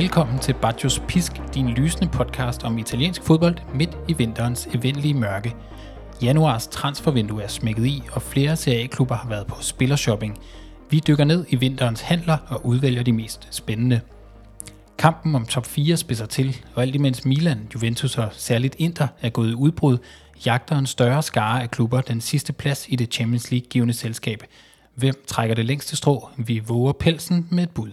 Velkommen til Baccios Pisk, din lysende podcast om italiensk fodbold midt i vinterens evindelige mørke. Januars transfervindue er smækket i, og flere CA-klubber har været på spillershopping. Vi dykker ned i vinterens handler og udvælger de mest spændende. Kampen om top 4 spidser til, og alt imens Milan, Juventus og særligt Inter er gået i udbrud, jagter en større skare af klubber den sidste plads i det Champions League givende selskab. Hvem trækker det længste strå? Vi våger pelsen med et bud.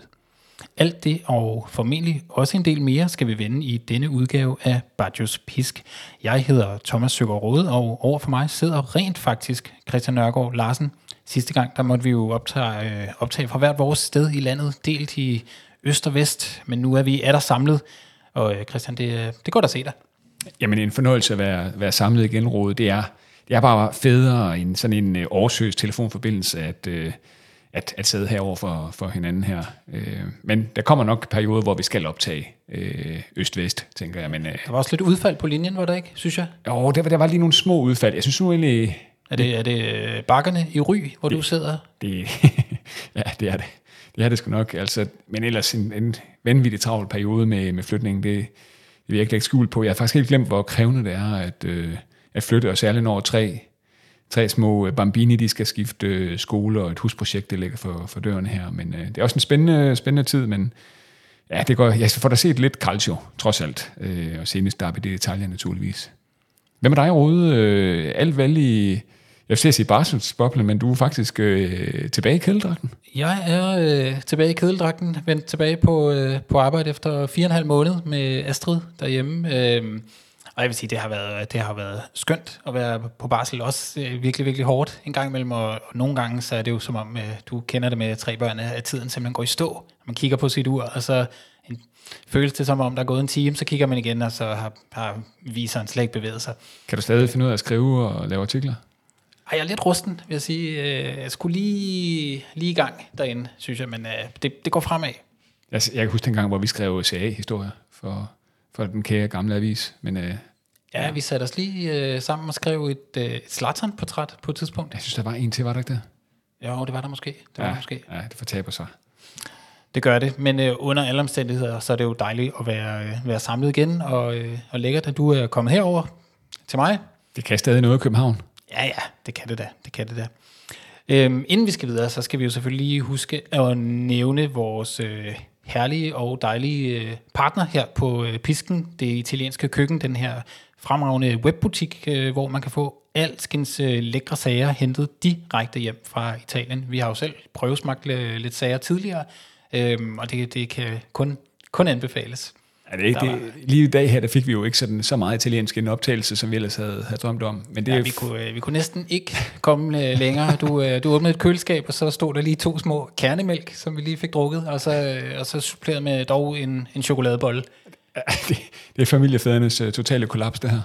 Alt det og formentlig også en del mere skal vi vende i denne udgave af Bajos Pisk. Jeg hedder Thomas Søger Rode, og over for mig sidder rent faktisk Christian Nørgaard Larsen. Sidste gang der måtte vi jo optage, øh, optage fra hvert vores sted i landet, delt i øst og vest, men nu er vi er der samlet. Og øh, Christian, det, øh, det er godt at se dig. Jamen en fornøjelse at være, være samlet igen, Rode. Det er, det er bare federe end sådan en øh, årsøs telefonforbindelse, at, øh, at, at sidde herover for, for hinanden her. Øh, men der kommer nok perioder, hvor vi skal optage øh, øst-vest, tænker jeg. Men, øh, Der var også lidt udfald på linjen, var der ikke, synes jeg? jo, der, var- der var lige nogle små udfald. Jeg synes nu egentlig, Er det, er det øh, bakkerne i Ry, hvor du sidder? det, ja, det er det. Det er det sgu nok. Altså, men ellers en, en vanvittig travl periode med, med flytningen, det, det vil jeg ikke lægge skjul på. Jeg har faktisk helt glemt, hvor krævende det er at, øh, at flytte, og særligt når tre, tre små øh, bambini, de skal skifte øh, skole, og et husprojekt, det ligger for, for døren her. Men øh, det er også en spændende, spændende tid, men ja, det går, jeg får da set lidt calcio, trods alt, øh, og senest der det detaljer naturligvis. Hvem er dig, Rode? Øh, alt valg i, jeg vil sige barselsboblen, men du er faktisk øh, tilbage i kædedragten. Jeg er øh, tilbage i kedeldragten, vendt tilbage på, øh, på arbejde efter fire og en halv måned med Astrid derhjemme. Øh, og jeg vil sige, det har været, det har været skønt at være på barsel, også øh, virkelig, virkelig hårdt en gang imellem, og, og nogle gange så er det jo som om, øh, du kender det med tre børn, at tiden simpelthen går i stå. Man kigger på sit ur, og så en, føles det som om, der er gået en time, så kigger man igen, og så har, har viseren slet ikke bevæget sig. Kan du stadig finde ud af at skrive og lave artikler? Ej, jeg er lidt rusten, vil jeg sige. Øh, Jeg skulle lige, lige i gang derinde, synes jeg, men øh, det, det går fremad. Jeg, jeg kan huske dengang, hvor vi skrev CA-historier for, for den kære gamle avis. Men øh, Ja, vi satte os lige øh, sammen og skrev et, øh, et Zlatan-portræt på et tidspunkt. jeg synes, der var en til, var der ikke det? Jo, det var der måske. Det var ja, måske. ja, det fortaber sig. Det gør det, men øh, under alle omstændigheder, så er det jo dejligt at være, øh, være samlet igen, og, øh, og lækkert, at du er kommet herover til mig. Det kan stadig noget i København. Ja, ja, det kan det da. Det kan det da. Øhm, inden vi skal videre, så skal vi jo selvfølgelig lige huske at nævne vores øh, herlige og dejlige øh, partner her på øh, Pisken, det italienske køkken, den her fremragende webbutik, øh, hvor man kan få alskens lækre sager hentet direkte hjem fra Italien. Vi har jo selv prøvesmagt lidt sager tidligere, øhm, og det, det kan kun, kun anbefales. Ja, det, det, lige i dag her, der fik vi jo ikke sådan, så meget italiensk en optagelse, som vi ellers havde, havde drømt om. Men det Ja, vi, kunne, øh, vi kunne næsten ikke komme øh, længere. Du, øh, du åbnede et køleskab, og så stod der lige to små kernemælk, som vi lige fik drukket, og så, og så suppleret med dog en, en chokoladebolle. det, det er familiefædrenes uh, totale kollaps, det her.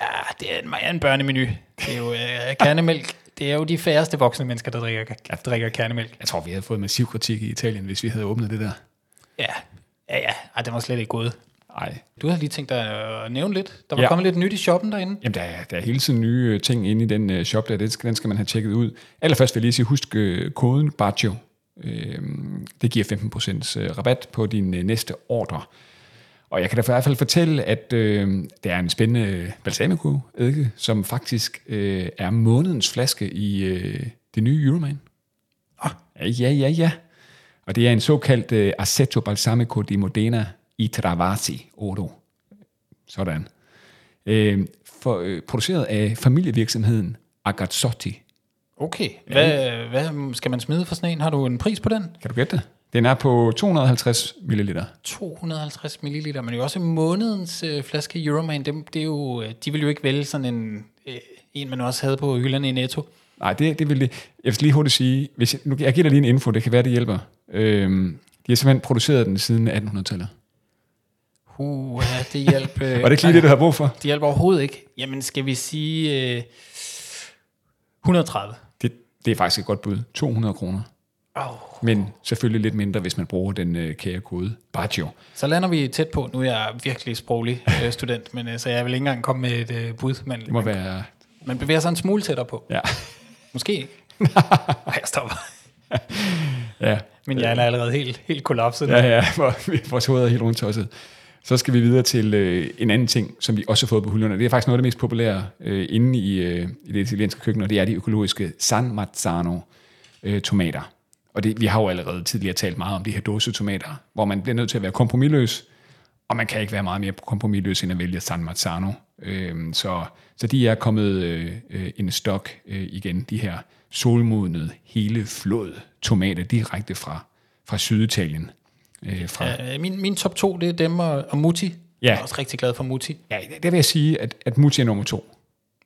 Ja, det er en, meget en børnemenu. Det er jo kernemælk. Det er jo de færreste voksne mennesker, der drikker, drikker kernemælk. Jeg tror, vi havde fået massiv kritik i Italien, hvis vi havde åbnet det der. Ja, ja, ja. Ej, det var slet ikke gået. Nej, Du har lige tænkt dig at nævne lidt. Der var Ja. kommet lidt nyt i shoppen derinde. Jamen, der er, der er hele tiden nye øh, ting inde i den øh, shop der. Den skal, den skal man have tjekket ud. Allerførst vil jeg lige sige, husk øh, koden BAGIO. Øh, det giver 15% øh, rabat på din næste ordre. Og jeg kan da i hvert fald fortælle, at øh, der er en spændende balsamico eddike, som faktisk øh, er månedens flaske i øh, det nye Euroman. Ah. Ja, ja, ja. Og det er en såkaldt øh, Assetto Balsamico di Modena i Travasi Oro. Sådan. Øh, for, øh, produceret af familievirksomheden Agazzotti. Okay. Hvad, hvad skal man smide for sådan en? Har du en pris på den? Kan du gætte det? Den er på 250 ml. 250 ml, men jo også månedens øh, flaske Euroman, dem, det er jo, øh, de vil jo ikke vælge sådan en, øh, en, man også havde på hylderne i Netto. Nej, det, det vil det. Jeg vil lige hurtigt sige, hvis jeg, nu, jeg giver dig lige en info, det kan være, det hjælper. Øhm, de har simpelthen produceret den siden 1800-tallet. Uh, det hjælp. Øh, Var det ikke lige det, du har brug for? Det hjælp overhovedet ikke. Jamen, skal vi sige øh, 130? Det, det er faktisk et godt bud. 200 kroner. Oh. Men selvfølgelig lidt mindre, hvis man bruger den øh, kære kode BAGIO. Så lander vi tæt på. Nu er jeg virkelig sproglig øh, student, men øh, så jeg vil ikke engang komme med et øh, bud. Men Det må være... man bevæger sig en smule tættere på. Ja. Måske ikke. Nej, jeg stopper. ja. Min hjerne er allerede helt, helt kollapset. Ja, ja, vores hoved er helt rundt tosset. Så skal vi videre til øh, en anden ting, som vi også har fået på hylderne. Det er faktisk noget af det mest populære øh, inde i, øh, i det italienske køkken, og det er de økologiske San Marzano øh, tomater. Og det, vi har jo allerede tidligere talt meget om de her dåsetomater, hvor man bliver nødt til at være kompromilløs, og man kan ikke være meget mere kompromilløs end at vælge San Marzano. Øh, så, så de er kommet øh, øh, in stock øh, igen, de her solmodnede, hele flod tomater direkte fra, fra Syditalien. Øh, fra, Øh, min, min top to, det er dem og, og Mutti. Ja. Jeg er også rigtig glad for Mutti. Ja, det vil jeg sige, at, at Mutti er nummer to.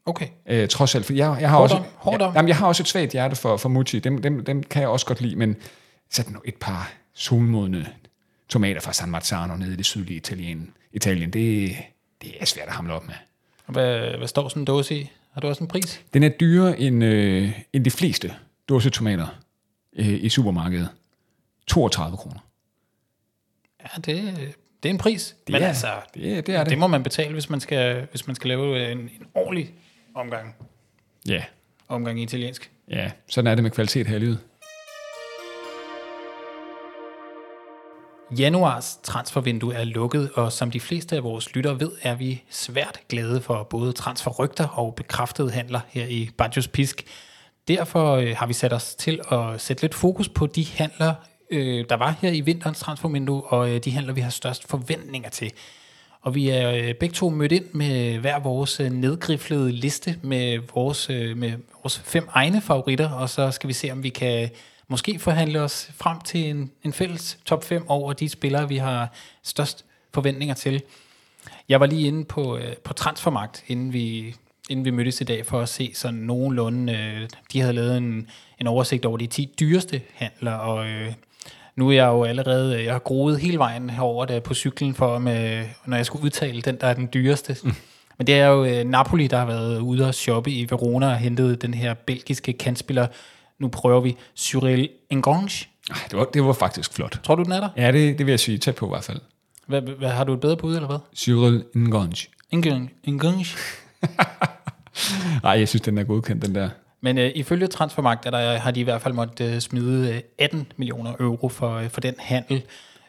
Okay. Øh, trods alt, for jeg, jeg har Hårdt også, om. Ja, jamen, jeg har også et svagt hjerte for, for Mutti. Dem, dem, dem kan jeg også godt lide, men nu et par solmodne tomater fra San Marzano nede i det sydlige Italien. Italien, det, det er svært at hamle op med. Og hvad, hvad står sådan en dåse i? Har du også en pris? Den er dyrere end, øh, end de fleste dåsetomater øh, i supermarkedet. 32 kroner. Ja, det, det er en pris. Det Men er, altså, det, det er det. det må man betale, hvis man skal, hvis man skal lave en, en ordentlig omgang, Ja, omgang i italiensk. ja, sådan er det med kvalitet her i livet. Januars transfervindue er lukket, og som de fleste af vores lyttere ved, er vi svært glade for både transferrygter og bekræftede handler her i Bajos Pisk. Derfor øh, har vi sat os til at sætte lidt fokus på de handler, øh, der var her i vinterens transfervindue, og øh, de handler, vi har størst forventninger til. Og vi er øh, begge to mødt ind med hver vores øh, nedgriflede liste med vores, øh, med vores fem egne favoritter, og så skal vi se, om vi kan måske forhandle os frem til en, en fælles top 5 over de spillere, vi har størst forventninger til. Jeg var lige inde på, øh, på transfermagt, inden vi, inden vi mødtes i dag, for at se sådan nogenlunde, øh, de havde lavet en, en oversigt over de 10 dyreste handler, og øh, nu er jeg jo allerede, øh, jeg har groet hele vejen herover der på cyklen, for med, når jeg skulle udtale den, der er den dyreste. Mm. Men det er jo øh, Napoli, der har været ude og shoppe i Verona og hentet den her belgiske kantspiller. Nu prøver vi Cyril Engrange. Det var, det var faktisk flot. Tror du, den er der? Ja, det, det vil jeg sige tæt på i hvert fald. Hvad, hvad, har du et bedre bud, eller hvad? Cyril Ngonge. Engrange. Engrange. Nej, jeg synes, den er godkendt, den der. Men øh, ifølge Transfermarkt er der, har de i hvert fald måttet øh, smide øh, 18 millioner euro for, øh, for den handel.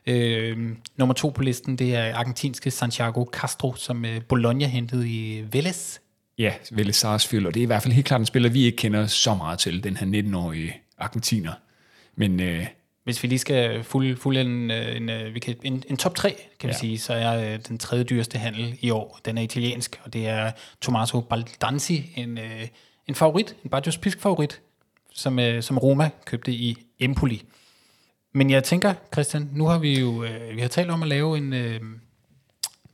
Øh, nummer to på listen, det er argentinske Santiago Castro, som øh, Bologna hentede i Vélez. Ja, Velle Sarsfield, og det er i hvert fald helt klart en spiller, vi ikke kender så meget til, den her 19-årige argentiner. Men øh, Hvis vi lige skal fuld, fuld en, øh, en, øh, vi kan, en, en top 3, kan vi Ja. sige, så er øh, den tredje dyreste handel i år, den er italiensk, og det er Tommaso Baldanzi, en, en favorit, en Bajos Pisk favorit, som, som Roma købte i Empoli. Men jeg tænker, Christian, nu har vi jo vi har talt om at lave en,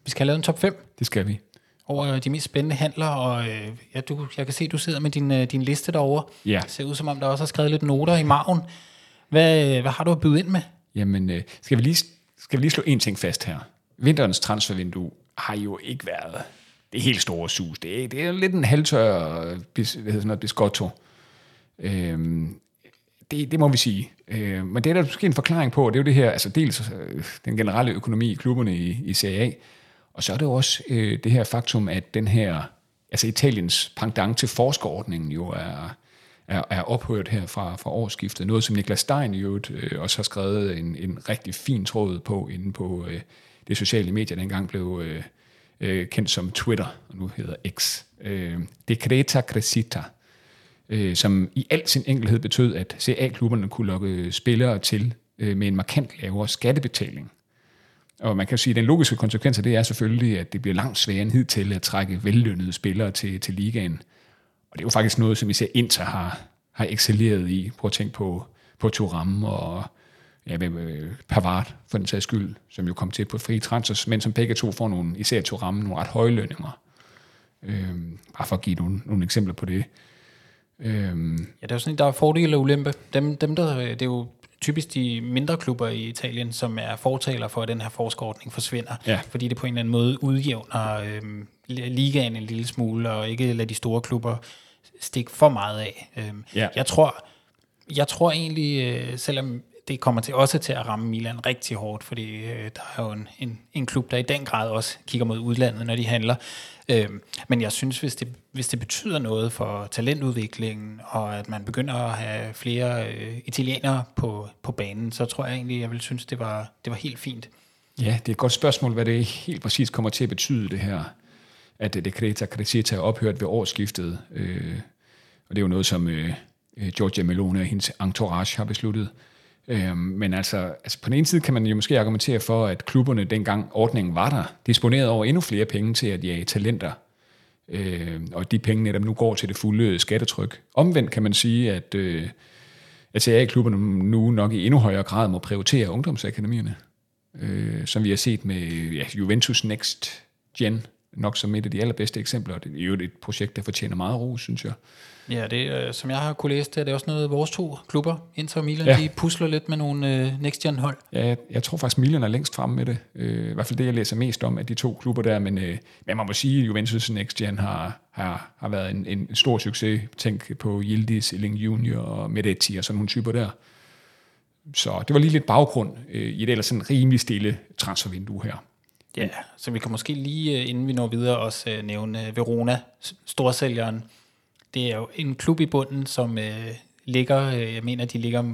vi skal have lavet en top 5 det skal vi. over de mest spændende handler, og øh, ja, du, jeg kan se, du sidder med din, øh, din liste derovre. Ja. Det ser ud som om, der også er skrevet lidt noter i maven. Hvad, hvad har du at byde ind med? Jamen, øh, skal, vi lige, skal vi lige slå en ting fast her. Vinterens transfervindue har jo ikke været det helt store sus. Det er, det er lidt en halvtør bis, hvad hedder sådan noget, biscotto. Øhm, det, det må vi sige. Øh, men det er der måske en forklaring på, og det er jo det her, altså dels øh, den generelle økonomi i klubberne i, i Serie A, og så er det jo også øh, det her faktum, at den her, altså Italiens pendant til forskerordningen jo er, er, er ophørt her fra, fra årsskiftet. Noget, som Niklas Stein i øvrigt øh, også har skrevet en, en rigtig fin tråd på inde på øh, det sociale medier, dengang blev øh, øh, kendt som Twitter, og nu hedder X. Øh, Decreta Crescita, øh, som i al sin enkelhed betød, at CA-klubberne kunne lokke spillere til øh, med en markant lavere skattebetaling. Og man kan sige, at den logiske konsekvens af det er selvfølgelig, at det bliver langt sværere end hidtil at trække vellønnede spillere til, til ligaen. Og det er jo faktisk noget, som især Inter har, har excelleret i. Prøv at tænke på, på Thuram og ja, med Pavard, for den sags skyld, som jo kom til på fri transfers, men som begge to får nogle, især Thuram, nogle ret høje lønninger. Øhm, bare for at give nogle, nogle eksempler på det. Øhm, Ja, det er jo sådan, der er fordele og ulempe. Dem, dem der, øh, det er jo typisk de mindre klubber i Italien, som er fortaler for, at den her forskerordning forsvinder. Ja. Fordi det på en eller anden måde udjævner øh, ligaen en lille smule, og ikke lader de store klubber stikke for meget af. Øh, Ja. Jeg tror, jeg tror egentlig, øh, selvom det kommer til også til at ramme Milan rigtig hårdt, fordi øh, der er jo en, en, en klub, der i den grad også kigger mod udlandet, når de handler. Øh, men jeg synes, hvis det, hvis det betyder noget for talentudviklingen, og at man begynder at have flere øh, italienere på, på banen, så tror jeg egentlig, jeg vil synes, det var, det var helt fint. Ja, det er et godt spørgsmål, hvad det helt præcis kommer til at betyde, det her, at øh, Decreta Crescita er ophørt ved årsskiftet. Øh, og det er jo noget, som øh, øh Giorgia Melone og hendes entourage har besluttet. Øh, men altså, altså, på den ene side kan man jo måske argumentere for, at klubberne dengang ordningen var der, disponerede over endnu flere penge til at jage talenter. Øh, og de penge netop nu går til det fulde skattetryk. Omvendt kan man sige, at, øh, at klubberne nu nok i endnu højere grad må prioritere ungdomsakademierne øh, som vi har set med ja, Juventus Next Gen, nok som et af de allerbedste eksempler. Det er jo et projekt, der fortjener meget ro, synes jeg. Ja, det, øh, som jeg har kunne læse, det er det også noget, vores to klubber, Inter og Milan, ja. de pusler lidt med nogle øh, Next Gen hold. Ja, jeg, jeg tror faktisk, Milan er længst fremme med det. Øh, I hvert fald det, jeg læser mest om af de to klubber der. Men, øh, men man må sige, at Juventus Next Gen har, har, har været en, en stor succes. Tænk på Yildiz, Elling Junior og Medetti og sådan nogle typer der. Så det var lige lidt baggrund øh, i et ellers sådan rimelig stille transfervindue her. Ja, så vi kan måske lige, øh, inden vi når videre, også øh, nævne øh, Verona, storsælgeren. Det er jo en klub i bunden, som øh, ligger, jeg mener, de ligger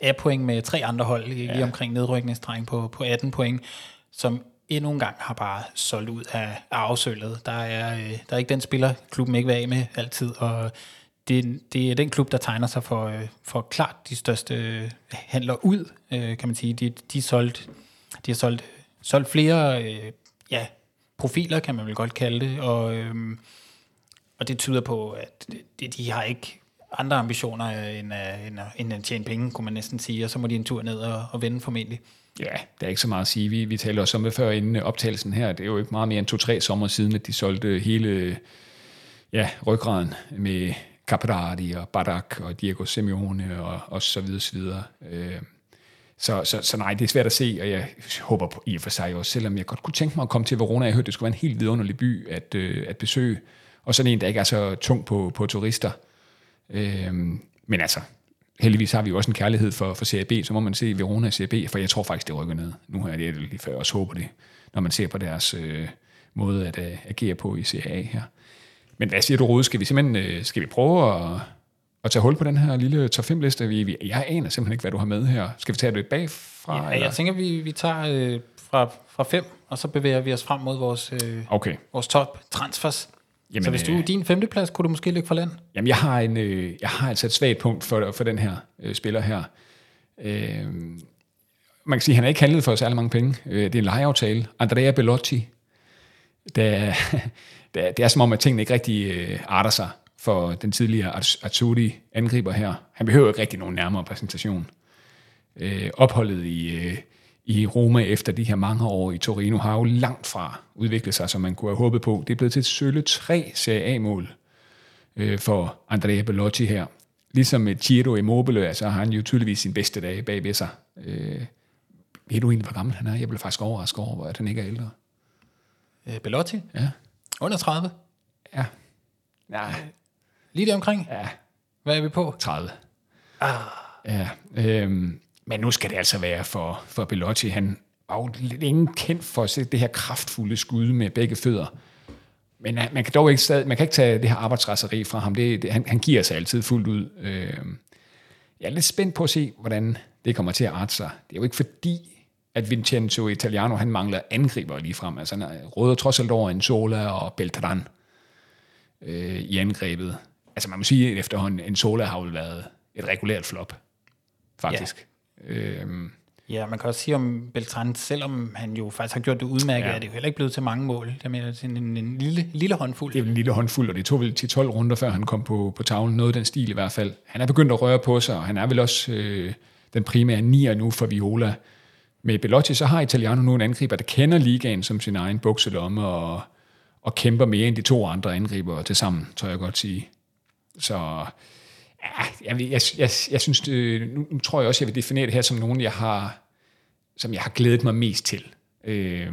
af point med tre andre hold, ja. lige omkring nedrykningsstreng på, på 18 point, som endnu en gang har bare solgt ud af, afsøllet. Der er, øh, der er ikke den spiller, klubben ikke vil af med altid, og det, det er den klub, der tegner sig for, øh, for klart de største handler ud, øh, kan man sige. De, de, solgt, de har solgt, solgt flere øh, ja, profiler, kan man vel godt kalde det, og, øhm, og det tyder på, at de, de har ikke andre ambitioner øh, end at, end, at, end at tjene penge, kunne man næsten sige, og så må de en tur ned og, og vende formentlig. Ja, der er ikke så meget at sige. Vi, vi talte også om det før inden øh, optagelsen her. Det er jo ikke meget mere end to-tre sommer siden, at de solgte hele ja, ryggraden med Caprari og Barak og Diego Simeone og, og så videre, så videre. Så, så, så nej, det er svært at se, og jeg håber på, i og for sig også, selvom jeg godt kunne tænke mig at komme til Verona. Jeg hørte, det skulle være en helt vidunderlig by at, øh, at besøge, og sådan en, der ikke er så tung på, på turister. Øh, men altså, heldigvis har vi jo også en kærlighed for, for CAB, så må man se Verona i for jeg tror faktisk, det rykker ned. Nu har jeg det lige før, jeg også håber det, når man ser på deres øh, måde at øh, agere på i CAA her. Men hvad siger du, Rode? Skal vi simpelthen øh, skal vi prøve at, at tage hul på den her lille top 5 liste? Vi, vi, jeg aner simpelthen ikke, hvad du har med her. Skal vi tage det bagfra? Ja, eller? jeg tænker, vi, vi tager øh, fra, fra 5, og så bevæger vi os frem mod vores, øh, okay. vores top transfers. Jamen, så hvis du er øh, din femteplads, kunne du måske ligge for land? Jamen, jeg har, en, øh, jeg har altså et svagt punkt for, for den her øh, spiller her. Øh, man kan sige, at han har ikke handlet for særlig mange penge. Øh, det er en lejeaftale. Andrea Bellotti, der, det, det er som om, at tingene ikke rigtig øh, arter sig for den tidligere Atsuri angriber her. Han behøver ikke rigtig nogen nærmere præsentation. Øh, opholdet i, øh, i Roma efter de her mange år i Torino har jo langt fra udviklet sig, som man kunne have håbet på. Det er blevet til et sølle tre Serie A-mål øh, for Andrea Bellotti her. Ligesom med Giro Immobile, altså har han jo tydeligvis sin bedste dage bagved sig. Øh, ved du egentlig, hvor gammel han er? Jeg blev faktisk overrasket over, at han ikke er ældre. Øh, Bellotti? Ja. Under 30? Ja. Nej. Lige der omkring? Ja. Hvad er vi på? 30. Ah. Ja. Øhm, men nu skal det altså være for, for Bellotti. Han var jo længe kendt for se det her kraftfulde skud med begge fødder. Men uh, man kan dog ikke, stadig, man kan ikke tage det her arbejdsraseri fra ham. Det, det, han, han giver sig altid fuldt ud. Øhm, jeg er lidt spændt på at se, hvordan det kommer til at arte sig. Det er jo ikke fordi, at Vincenzo Italiano, han mangler angriber lige frem. Altså, han råder trods alt over en Sola og Beltran øh, i angrebet. Altså, man må sige, at efterhånden en Sola har jo været et regulært flop, faktisk. Ja. Øhm, Ja, man kan også sige om Beltran, selvom han jo faktisk har gjort det udmærket, ja. er det jo heller ikke blevet til mange mål. Det er en, en lille, lille håndfuld. Det er en lille håndfuld, og det tog vel 10-12 runder, før han kom på, på tavlen. Noget af den stil i hvert fald. Han er begyndt at røre på sig, og han er vel også øh, den primære nier nu for Viola med Belotti, så har Italiano nu en angriber, der kender ligaen som sin egen bukselomme og, og kæmper mere end de to andre angriber til sammen, tror jeg godt sige. Så ja, jeg, jeg, jeg, jeg synes, det, nu, nu tror jeg også, jeg vil definere det her som nogen, jeg har, som jeg har glædet mig mest til. Øh,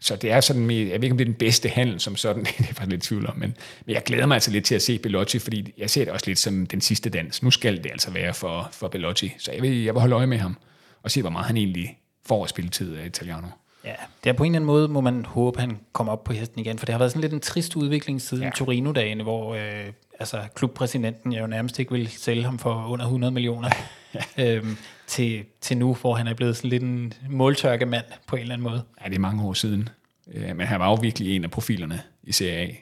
så det er sådan, jeg ved ikke, om det er den bedste handel som sådan, det er faktisk lidt tvivl om, men, men jeg glæder mig altså lidt til at se Bellotti, fordi jeg ser det også lidt som den sidste dans. Nu skal det altså være for, for Bellotti, så jeg vil, jeg vil holde øje med ham og se, hvor meget han egentlig får at spilletid af Italiano. Ja, det er på en eller anden måde, må man håbe, han kommer op på hesten igen, for det har været sådan lidt en trist udvikling siden ja. Torino-dagene, hvor øh, altså, klubpræsidenten jo nærmest ikke vil sælge ham for under 100 millioner, øhm, til, til nu, hvor han er blevet sådan lidt en måltørkemand på en eller anden måde. Ja, det er mange år siden. Øh, men han var jo virkelig en af profilerne i Serie A.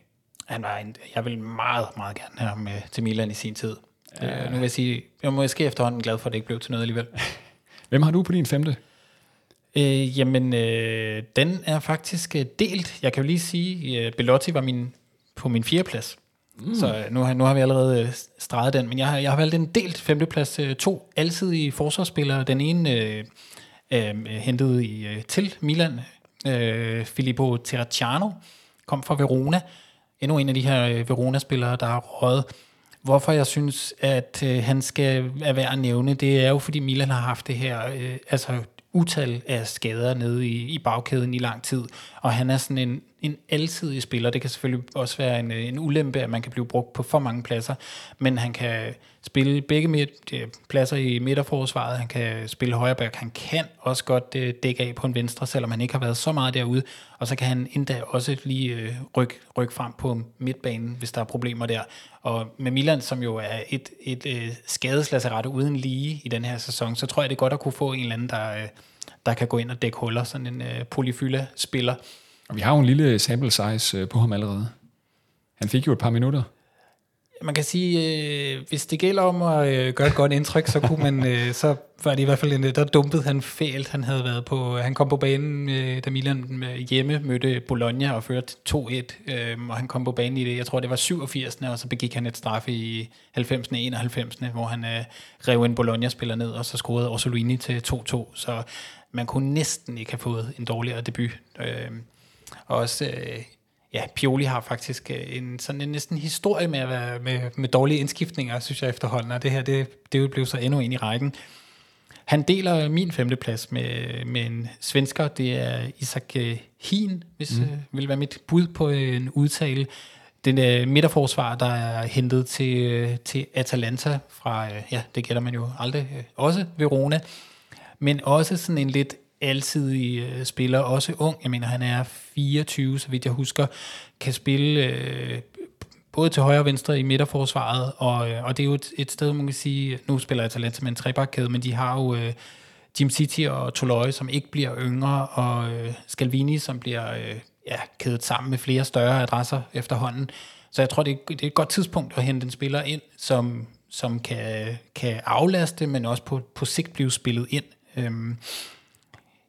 Han var en, jeg vil meget, meget gerne have ham med til Milan i sin tid. Ja. Øh, nu vil jeg sige, jeg er måske efterhånden glad for, at det ikke blev til noget alligevel. Hvem har du på din femte? Øh, jamen, øh, den er faktisk øh, delt. Jeg kan jo lige sige, øh, Belotti var min, på min fjerde plads. Mm. Så øh, nu, nu har vi allerede øh, streget den, men jeg har, jeg har valgt en delt femteplads. Øh, to alsidige forsvarsspillere. Den ene øh, øh, hentet i, til Milan, øh, Filippo Terracciano, kom fra Verona. Endnu en af de her øh, Verona-spillere, der har røget. Hvorfor jeg synes, at øh, han skal være værd at nævne, det er jo, fordi Milan har haft det her, øh, altså utal af skader nede i, i bagkæden i lang tid, og han er sådan en, en alsidig spiller. Det kan selvfølgelig også være en, øh, en ulempe, at man kan blive brugt på for mange pladser, men han kan spille begge midt, øh, pladser i midterforsvaret, han kan spille højreback, han kan også godt øh, dække af på en venstre, selvom han ikke har været så meget derude, og så kan han endda også lige uh, rykke ryk frem på midtbanen, hvis der er problemer der. Og med Milan, som jo er et, et uh, skadeslasseret uden lige i den her sæson, så tror jeg, det er godt at kunne få en eller anden, der, der kan gå ind og dække huller, sådan en polyfylla-spiller. Og vi har jo en lille sample size øh, på ham allerede. Han fik jo et par minutter man kan sige, øh, hvis det gælder om at øh, gøre et godt indtryk, så kunne man, øh, så var det i hvert fald en, øh, der dumpede han fælt. Han havde været på, han kom på banen, øh, da Milan øh, hjemme mødte Bologna og førte 2-1, øh, og han kom på banen i det, jeg tror det var 87. og så begik han et straffe i 90. 91. hvor han øh, rev en Bologna-spiller ned, og så scorede Orsolini til 2-2, så man kunne næsten ikke have fået en dårligere debut. Øh, og også øh, ja, Pioli har faktisk øh, en sådan en næsten historie med at være med, med dårlige indskiftninger, synes jeg efterhånden, og det her, det, det blev så endnu en i rækken. Han deler min femteplads med, med en svensker, det er Isak øh, Hien, hvis mm. øh, vil være mit bud på en udtale. Den øh, midterforsvar, der er hentet til, øh, til Atalanta fra, øh, ja, det gætter man jo aldrig, øh, også Verona, men også sådan en lidt alsidig øh, spiller, også ung. Jeg mener, han er 24, så vidt jeg husker, kan spille øh, både til højre og venstre i midterforsvaret, og, øh, og det er jo et, et sted, man kan sige, nu spiller Atalanta med en trebakkæde, men de har jo øh, Jim City og Toløje, som ikke bliver yngre, og øh, Scalvini, som bliver øh, ja, kædet sammen med flere større adresser efterhånden. Så jeg tror, det er, det er et godt tidspunkt at hente en spiller ind, som, som kan, kan aflaste, men også på, på sigt blive spillet ind. Øhm,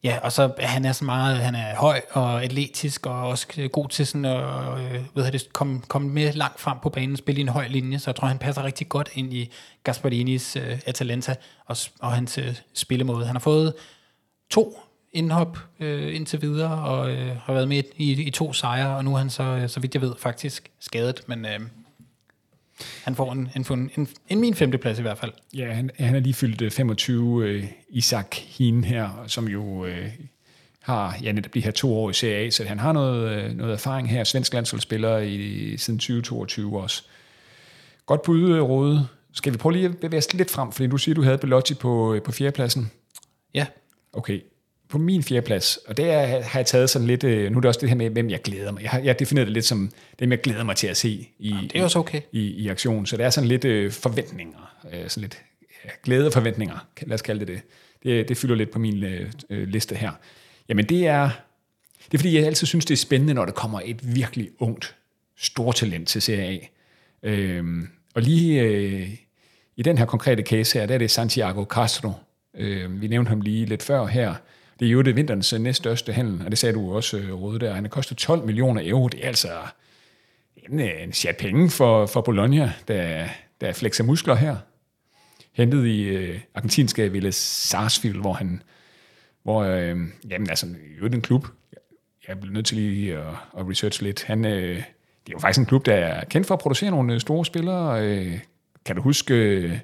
Ja, og så han er så meget, han er høj og atletisk, og også god til sådan at øh, ved det, komme, komme med langt frem på banen, spille i en høj linje, så jeg tror, han passer rigtig godt ind i Gasparinis øh, Atalanta og, og hans uh, spillemåde. Han har fået to indhop øh, indtil videre, og øh, har været med i, i to sejre, og nu er han så, øh, så vidt jeg ved, faktisk skadet, men... Øh, han får en, en, en, en min femteplads i hvert fald. Ja, han, han er lige fyldt 25, øh, Isak Hien her, som jo øh, har ja, netop de her to år i Serie A, så han har noget, øh, noget erfaring her. Svensk landsholdsspiller i, siden 2022 også. Godt bud, Rode. Skal vi prøve lige at bevæge os lidt frem, fordi du siger, du havde Belotti på, øh, på fjerdepladsen. Ja. Okay, på min fjerdeplads, og det er, har jeg taget sådan lidt, øh, nu er det også det her med, hvem jeg glæder mig. Jeg har, jeg defineret det lidt som dem, jeg glæder mig til at se i, ja, det er også okay. i, i aktion. Så det er sådan lidt øh, forventninger, øh, sådan lidt ja, glæde og forventninger, lad os kalde det det. Det, det fylder lidt på min øh, øh, liste her. Jamen det er, det er fordi, jeg altid synes, det er spændende, når der kommer et virkelig ungt stortalent til Serie A. Øhm, og lige øh, i den her konkrete case her, der er det Santiago Castro. Øh, vi nævnte ham lige lidt før her det er jo det vinterens næststørste handel, og det sagde du også, øh, Rode, der. Han har kostet 12 millioner euro. Det er altså en, øh, en chat penge for, for Bologna, der, der flexer muskler her. Hentet i øh, argentinske Ville Sarsfield, hvor han, hvor, øh, jamen altså, jo den klub, jeg bliver nødt til lige at, at research lidt. Han, øh, det er jo faktisk en klub, der er kendt for at producere nogle øh, store spillere. Øh, kan du huske øh,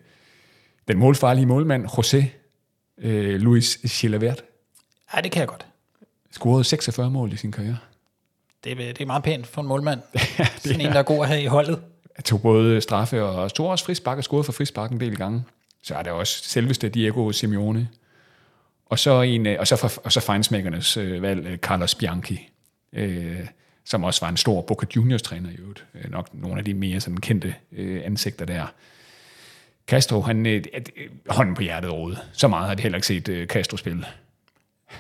den målfarlige målmand, José øh, Luis Chilavert? Ja, det kan jeg godt. Scorede 46 mål i sin karriere. Det, er- det er meget pænt for en målmand. Sådan en, der er god at have i holdet. Jeg tog både straffe og tog også frispark og scorede for frispark en del gange. Så er der også selveste Diego Simeone. Og så, en, øh, og så, og så fejnsmækkernes øh, valg, øh, Carlos Bianchi, øh, som også var en stor Boca Juniors træner i øvrigt. Øh, nok nogle af de mere sådan kendte øh, ansigter der. Castro, han, øh, øh, hånden på hjertet råd. Så meget har de heller ikke set øh, Castro spille.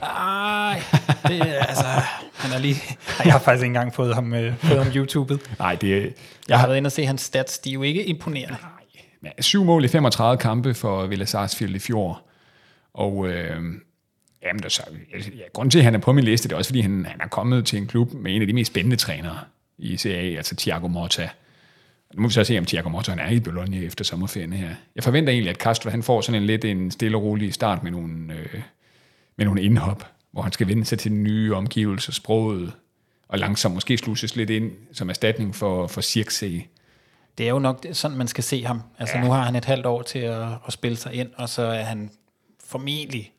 Ej, det er, altså, han er lige... Ej, Jeg har faktisk ikke engang fået ham, øh, fået ham YouTubet. Nej, det er Jeg har været inde og se hans stats, de er jo ikke imponerende. Ja, syv mål i 35 kampe for Villa Sarsfield i fjor. Og øh, jamen, der, så, ja, grunden til, at han er på min liste, det er også, fordi han, han er kommet til en klub med en af de mest spændende trænere i Serie A, altså Thiago Motta. Nu må vi så se, om Thiago Motta han er i Bologna efter sommerferien her. Jeg forventer egentlig, at Castro han får sådan en lidt en stille og rolig start med nogle, øh, med nogle indhop, hvor han skal vende sig til den nye omgivelser, sproget, og langsomt måske slusses lidt ind som erstatning for, for Circe. Det er jo nok sådan, man skal se ham. Altså ja. nu har han et halvt år til at, at spille sig ind, og så er han formentlig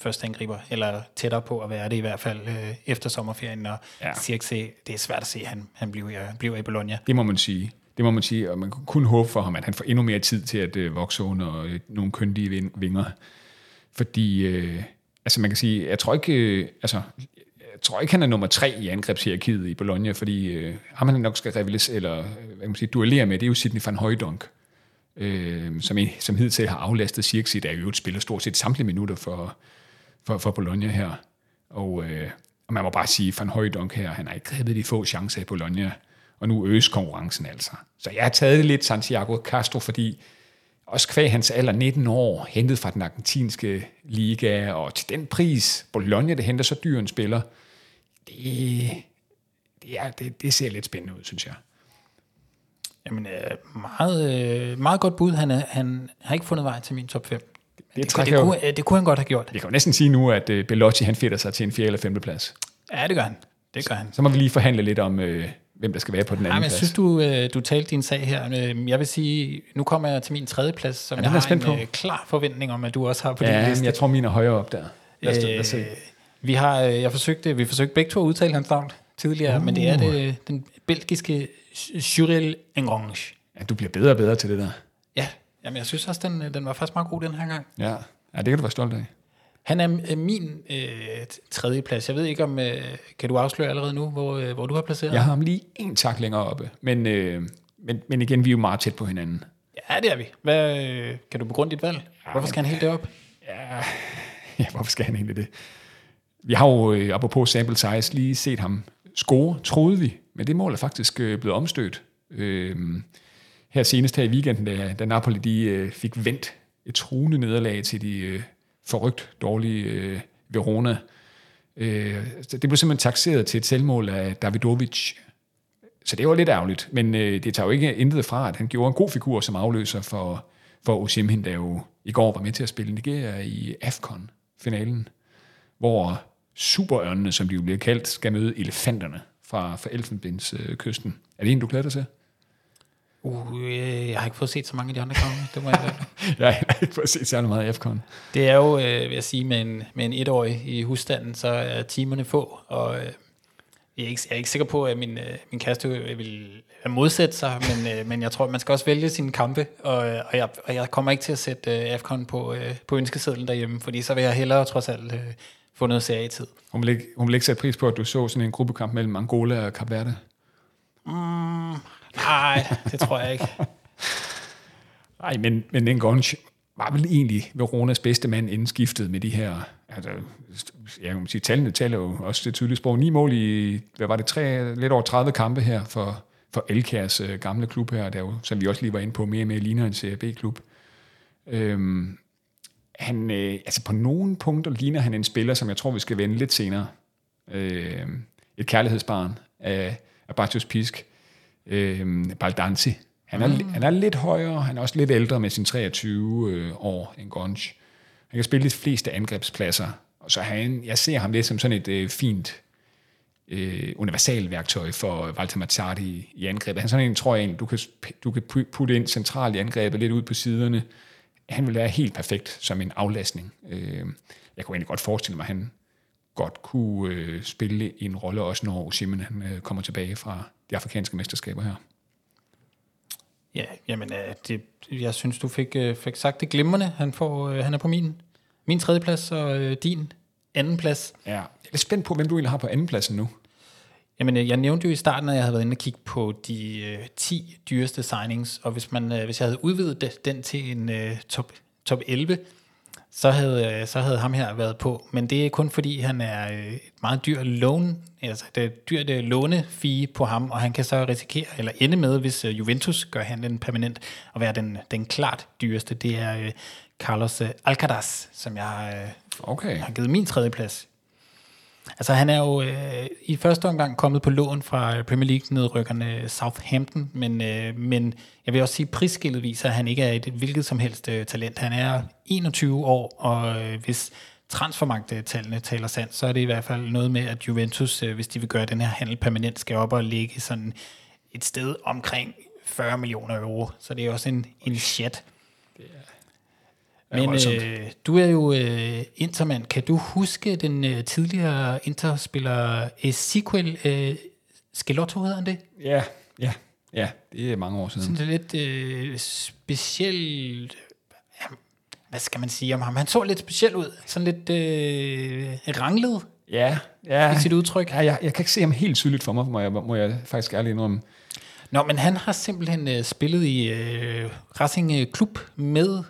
første angriber, eller tættere på at være det i hvert fald øh, efter sommerferien, og Ja. Circe, det er svært at se, at han, han bliver, bliver i Bologna. Det må man sige. Det må man sige, og man kan kun håbe for ham, at han får endnu mere tid til at øh, vokse under øh, nogle køndige ving- vinger. Fordi, øh, altså man kan sige, jeg tror ikke, øh, altså, jeg tror ikke, han er nummer tre i angrebshierarkiet i Bologna, fordi øh, ham han nok skal rivalis, eller øh, hvad kan man sige, duellere med, det er jo Sidney van Højdonk, øh, som, i- som hidtil har aflastet Sirksi, der jo øvrigt spiller stort set samtlige minutter for, for, for Bologna her. Og, øh, og man må bare sige, Van Højdonk her, han har ikke grebet de få chancer i Bologna, og nu øges konkurrencen altså. Så jeg har taget det lidt Santiago Castro, fordi også kvæg hans alder 19 år, hentet fra den argentinske liga, og til den pris, Bologna, det henter så dyr en spiller, det, det, er, det, det ser lidt spændende ud, synes jeg. Jamen, øh, meget, øh, meget godt bud. Han, er, han har ikke fundet vej til min top 5. Det, det, det, trækker jo- kunne, det kunne han godt have gjort. Vi kan jo næsten sige nu, at øh, Bellotti han fedter sig til en 4. eller 5. plads. Ja, det gør han. Det gør han. Så må vi lige forhandle lidt om, øh, hvem der skal være på den Ja, anden men jeg plads. synes, du, øh, du talte din sag her. Øh, Jeg vil sige, nu kommer jeg til min tredje plads, som den jeg har en på. øh, klar forventning om, at du også har på ja, din men liste. jeg tror, mine er højere op der. Lad os, lad os se. Øh, vi har, øh, jeg forsøgte, vi forsøgte begge to at udtale hans navn tidligere, uh. men det er det, den belgiske Cyril Engrange. Ja, du bliver bedre og bedre til det der. Ja, jamen jeg synes også, den, øh, den var faktisk meget god den her gang. Ja, ja det kan du være stolt af. Han er øh, min øh, tredje plads. Jeg ved ikke om, øh, kan du afsløre allerede nu, hvor, øh, hvor du har placeret Jeg har ham lige en tak længere oppe, men, øh, men, men igen, vi er jo meget tæt på hinanden. Ja, det er vi. Hvad, øh, kan du begrunde dit valg? Hvorfor skal han helt derop? Ja, hvorfor skal han egentlig det? Vi har jo, øh, apropos sample size, lige set ham score, troede vi, men det mål er faktisk øh, blevet omstødt. Øh, her senest her i weekenden, da, da Napoli de, øh, fik vendt et truende nederlag til de øh, forrygt dårlige øh, Verona. Øh, det blev simpelthen taxeret til et selvmål af Davidovic. Så det var lidt ærgerligt, men øh, det tager jo ikke intet fra, at han gjorde en god figur som afløser for, for Osimhen, der jo i går var med til at spille Nigeria i AFCON-finalen, hvor superørnene, som de jo bliver kaldt, skal møde elefanterne fra, fra Elfenbenskysten. Er det en, du glæder dig til? Uh, øh, jeg har ikke fået set så mange af de andre kampe. Det må jeg. Jeg har ikke fået set særlig meget af AFCON. Det er jo, øh, vil jeg sige, med en, med en etårig i husstanden, så er timerne få, og øh, jeg, er ikke, jeg er ikke sikker på, at min, øh, min kæreste vil modsætte sig, men, øh, men jeg tror, man skal også vælge sine kampe, og, øh, og, jeg, og jeg kommer ikke til at sætte øh, AFCON på, øh, på ønskesedlen derhjemme, fordi så vil jeg hellere trods alt øh, få noget serietid. Hun vil, ikke, hun vil ikke sætte pris på, at du så sådan en gruppekamp mellem Angola og Kap Verde. Nej, det tror jeg ikke. Nej, men, men den Gunch var vel egentlig Veronas bedste mand inden skiftet med de her, altså, jeg kan sige, tallene taler jo også det tydelige sprog. Ni mål i, hvad var det, tre, lidt over 30 kampe her for, for Elkærs øh, gamle klub her, der jo, som vi også lige var inde på, mere og mere ligner en Serie B-klub. Øhm, han, øh, altså på nogle punkter ligner han en spiller, som jeg tror, vi skal vende lidt senere. Øh, et kærlighedsbarn af, af Bartos Pisk. Øh, Baldanzi. Han er, mm. han er lidt højere, han er også lidt ældre med sin 23 øh, år end Gonch. Han kan spille de fleste angrebspladser, og så han, jeg ser ham lidt som sådan et øh, fint øh, universalværktøj for Walter Mazzardi i, i angrebet. Han er sådan en, tror jeg, en, du kan, du kan pu- putte ind centralt i angrebet, lidt ud på siderne. Han vil være helt perfekt som en aflastning. Øh, jeg kunne egentlig godt forestille mig, at han godt kunne øh, spille en rolle, også når Simon han, øh, kommer tilbage fra de afrikanske mesterskaber her. Ja, jamen, øh, det, jeg synes, du fik, øh, fik sagt det glimrende. Han, får, øh, han er på min, min tredje plads, og øh, din anden plads. Ja, jeg er lidt spændt på, hvem du egentlig har på anden pladsen nu. Jamen, jeg nævnte jo i starten, at jeg havde været inde og kigge på de øh, 10 dyreste signings, og hvis, man, øh, hvis jeg havde udvidet det, den til en øh, top, top 11, så havde, øh, så havde ham her været på. Men det er kun fordi, han er øh, et meget dyr loan, altså det er et dyrt øh, lånefee på ham, og han kan så risikere, eller ende med, hvis Juventus gør handlen permanent, at være den, den klart dyreste. Det er Carlos Alcaraz, som jeg Okay. har givet min tredje plads. Altså han er jo øh, i første omgang kommet på lån fra øh, Premier League nedrykkerne Southampton, men, øh, men jeg vil også sige, at prisskillet viser, at han ikke er et hvilket som helst øh, talent. Han er 21 år, og øh, hvis transfermarkedtallene taler sandt, så er det i hvert fald noget med, at Juventus, øh, hvis de vil gøre den her handel permanent, skal op og ligge sådan et sted omkring 40 millioner euro. Så det er også en, en chat. Men øh, du er jo øh, intermand. Kan du huske den øh, tidligere interspiller Ezequiel øh, Skelotto, hedder han det? Ja, ja, ja, det er mange år siden. Sådan lidt øh, specielt... Ja, hvad skal man sige om ham? Han så lidt speciel ud. Sådan lidt øh, ranglet Ja, ja. i sit udtryk. ja jeg, jeg kan ikke se ham helt tydeligt for mig, må jeg, må jeg faktisk ærligt indrømme. Nå, men han har simpelthen øh, spillet i øh, Racing øh, Klub med,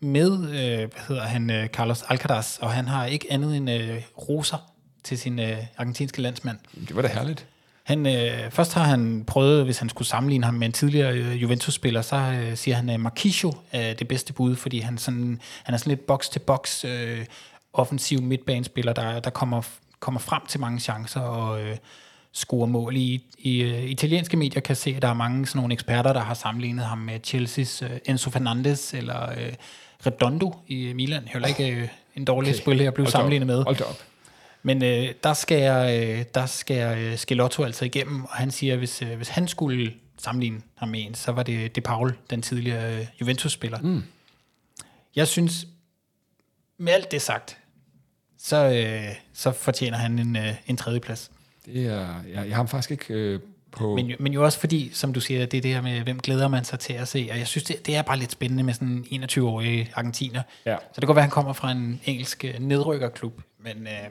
med øh, hvad hedder han, øh, Carlos Alcaraz, og han har ikke andet end øh, roser til sin øh, argentinske landsmand. Det var da herligt. Han, øh, først har han prøvet, hvis han skulle sammenligne ham med en tidligere øh, Juventus-spiller, så øh, siger han, at Marquisio er det bedste bud, fordi han, sådan, han er sådan lidt box-til-box øh, offensiv midtbanespiller, der, der kommer, kommer frem til mange chancer og øh, scorer mål. I, i øh, italienske medier kan se, at der er mange sådan nogle eksperter, der har sammenlignet ham med Chelsea's øh, Enzo Fernandez eller øh, Redondo i Milan. Heller ikke øh, en dårlig okay. spil her at blive Hold sammenlignet med. Hold op. Men øh, der skal, øh, der skal øh, Skelotto altså igennem, og han siger, at hvis, øh, hvis han skulle sammenligne ham med en, så var det De Paul, den tidligere øh, Juventus-spiller. Mm. Jeg synes, med alt det sagt, så, øh, så fortjener han en, øh, en tredjeplads. Det er, jeg, jeg har ham faktisk ikke øh, på... Men, jo- men jo også fordi, som du siger, det er det her med, hvem glæder man sig til at se. Og jeg synes, det, det er bare lidt spændende med sådan en 21-årig argentiner. Ja. Så det kan godt være, at han kommer fra en engelsk øh, nedrykkerklub. Men øh,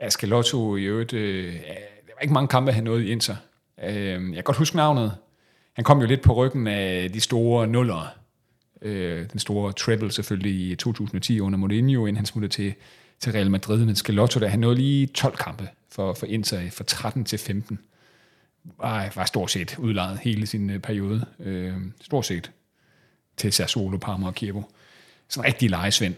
Ja. Scalotto i øvrigt, øh, der var ikke mange kampe, han nåede i Inter. Øh, jeg kan godt huske navnet. Han kom jo lidt på ryggen af de store nuller. Øh, den store treble selvfølgelig i 2010 under Mourinho, inden han smuttede til, til Real Madrid. Men Scalotto, der han nåede lige 12 kampe for, for Inter fra 13 til 15. Var, var stort set udlejet hele sin øh, periode. Øh, stort set til Sassuolo, Parma og Kievo. Sådan en rigtig lejesvend.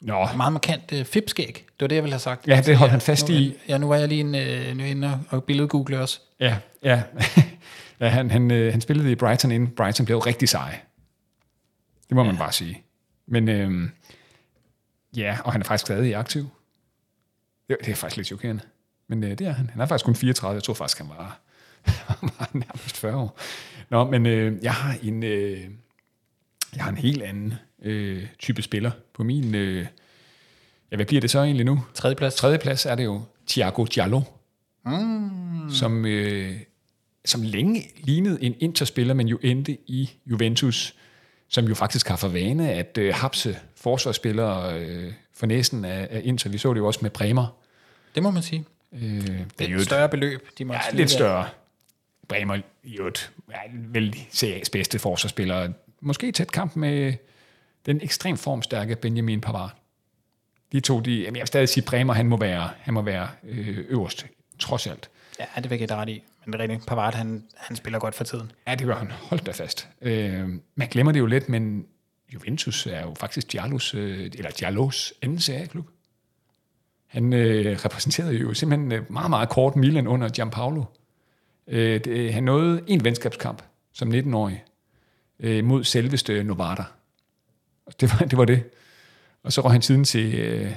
Nå, meget markant øh, fipskæg. Det var det, jeg ville have sagt. Ja, det holdt han fast nu, i. Ja, nu var jeg lige en, øh, nu inde og, og billedgoogle også. Ja, ja. ja han, han, øh, han spillede i Brighton inden. Brighton blev rigtig sej. Det må ja. man bare sige. Men øh, ja, og han er faktisk stadig aktiv. Det, det er faktisk lidt chokerende. Men øh, det er han. Han er faktisk kun 34. Jeg tror faktisk, han var, han var nærmest 40 år. Nå, men øh, jeg har en, øh, jeg har en helt anden øh, type spiller på min... Øh, ja, hvad bliver det så egentlig nu? Tredje plads. Tredje plads er det jo Thiago Diallo, mm. som, øh, som længe lignede en Inter-spiller, men jo endte i Juventus, som jo faktisk har for vane at øh, hapse forsvarsspillere øh, for næsen af, af Inter. Vi så det jo også med Bremer. Det må man sige. Øh, Det er jo et større beløb, de må ja, lidt større. Bremer jo et, ja, vel CA's bedste forsvarsspiller. Måske tæt kamp med den ekstremt formstærke Benjamin Pavard. De to, de, jamen jeg vil stadig sige, Bremer, han må være, han må være øh, øverst, trods alt. Ja, det vil jeg give ret i. Men det er rigtigt. Pavard, han, han spiller godt for tiden. Ja, det gør han. Hold da fast. Øh, man glemmer det jo lidt, men Juventus er jo faktisk Diallos, øh, eller Diallos anden serieklub. Han øh, repræsenterede jo simpelthen øh, meget, meget kort Milan under Gianpaolo. Øh, det, han nåede en venskabskamp som 19-årig øh, mod selveste Novara. Og Det var, det var det. Og så røg han siden til, øh,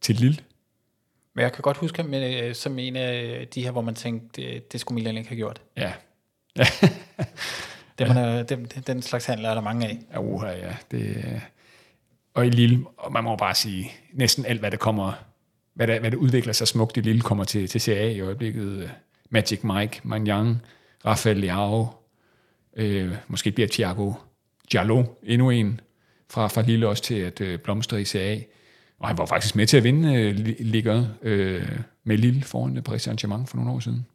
til Lille. Men jeg kan godt huske ham øh, som en af de her, hvor man tænkte, det, det skulle Milan ikke have gjort. Ja, Det, man er, den, den slags handler er der mange af. Ja, uha, ja. Det, øh, og i Lille, og man må bare sige, næsten alt, hvad der kommer hvad der, hvad der udvikler sig smukt. i lille kommer til, til CA i øjeblikket. Magic Mike, Manjang, Rafael Leao, øh, måske bliver Thiago Giallo endnu en fra, fra Lille også til at øh, blomstre i CA. Og han var faktisk med til at vinde øh, ligger øh, med Lille foran øh, Paris Saint-Germain for nogle år siden.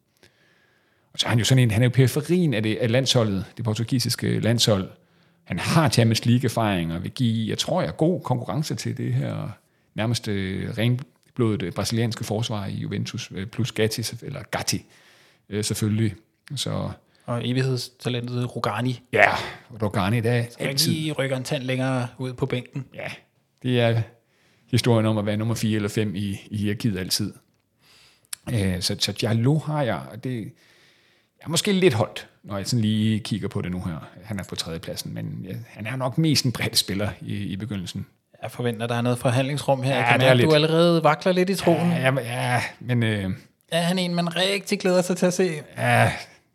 Og så er han jo sådan en, han er jo periferien af, det, af landsholdet, det portugisiske landshold. Han har Champions League-erfaring og vil give, jeg tror jeg, god konkurrence til det her nærmest øh, renblodet brasilianske forsvar i Juventus, øh, plus Gatti, eller Gatti øh, selvfølgelig. Så, og evighedstalentet Rogani. Ja, Rogani, det er altid... lige rykker en tand længere ud på bænken. Ja, det er historien om at være nummer 4 eller 5 i, i hierarkiet altid. Øh, så, så Diallo har jeg, og det er måske lidt holdt, når jeg sådan lige kigger på det nu her. Han er på tredjepladsen, men ja, han er nok mest en bred spiller i, i begyndelsen. Jeg forventer, der er noget forhandlingsrum her. Ja, jeg kan mærke, du allerede vakler lidt i troen. Ja, ja, ja men... Øh, er han en, man rigtig glæder sig til at se? Ja,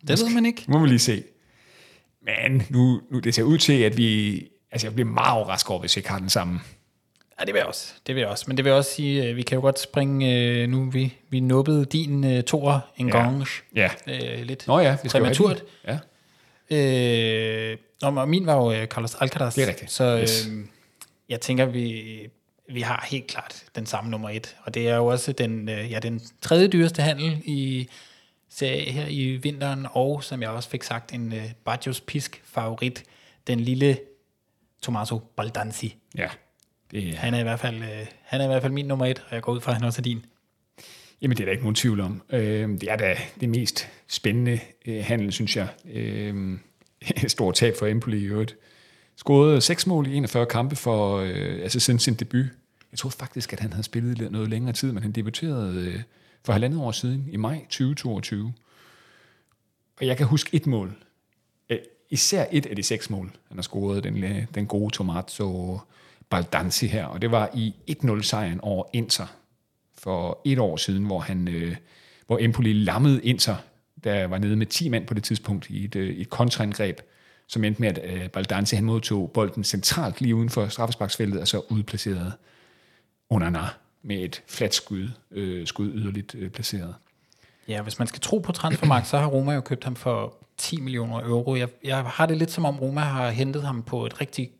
det ved man ikke. Må vi lige se. Men nu, nu det ser ud til, at vi... Altså, jeg bliver meget overrasket over, hvis vi ikke har den samme. Ja, det vil jeg også. Det vil jeg også. Men det vil også sige, at vi kan jo godt springe... Øh, nu vi, vi nubbede din uh, toer en ja. gang. Ja. Øh, lidt Nå ja, vi skal præmaturt. Ja. Øh, og min var jo Carlos Alcaraz. Det er rigtigt. Så yes. øh, jeg tænker, vi, vi har helt klart den samme nummer et. Og det er jo også den, øh, ja, den tredje dyreste handel i serie her i vinteren, og som jeg også fik sagt, en øh, Bajos Pisk favorit, den lille Tommaso Baldanzi. Ja. Det er, han, er i hvert fald, øh, han er i hvert fald min nummer et, og jeg går ud fra, at han også er din. Jamen, det er der ikke nogen tvivl om. Øh, det er da det mest spændende øh, handel, synes jeg. Øh, stort tab for Empoli i øvrigt scorede seks mål i 41 kampe for, øh, altså siden sin debut. Jeg troede faktisk, at han havde spillet noget længere tid, men han debuterede øh, for halvandet år siden, i maj 2022. Og jeg kan huske et mål. Øh, især et af de seks mål, han har scoret, den, øh, den gode Tomato Baldanzi her, og det var i 1-0-sejren over Inter for et år siden, hvor, han, øh, hvor Empoli lammede Inter, der var nede med 10 mand på det tidspunkt i et, øh, et kontraangreb, som endte med, at øh, Baldanzi han modtog bolden centralt lige uden for straffesparksfeltet, og så udplacerede Onana med et fladt skud, øh, skud yderligt øh, placeret. Ja, hvis man skal tro på transfermarkt, så har Roma jo købt ham for 10 millioner euro. Jeg, jeg har det lidt som om Roma har hentet ham på et rigtig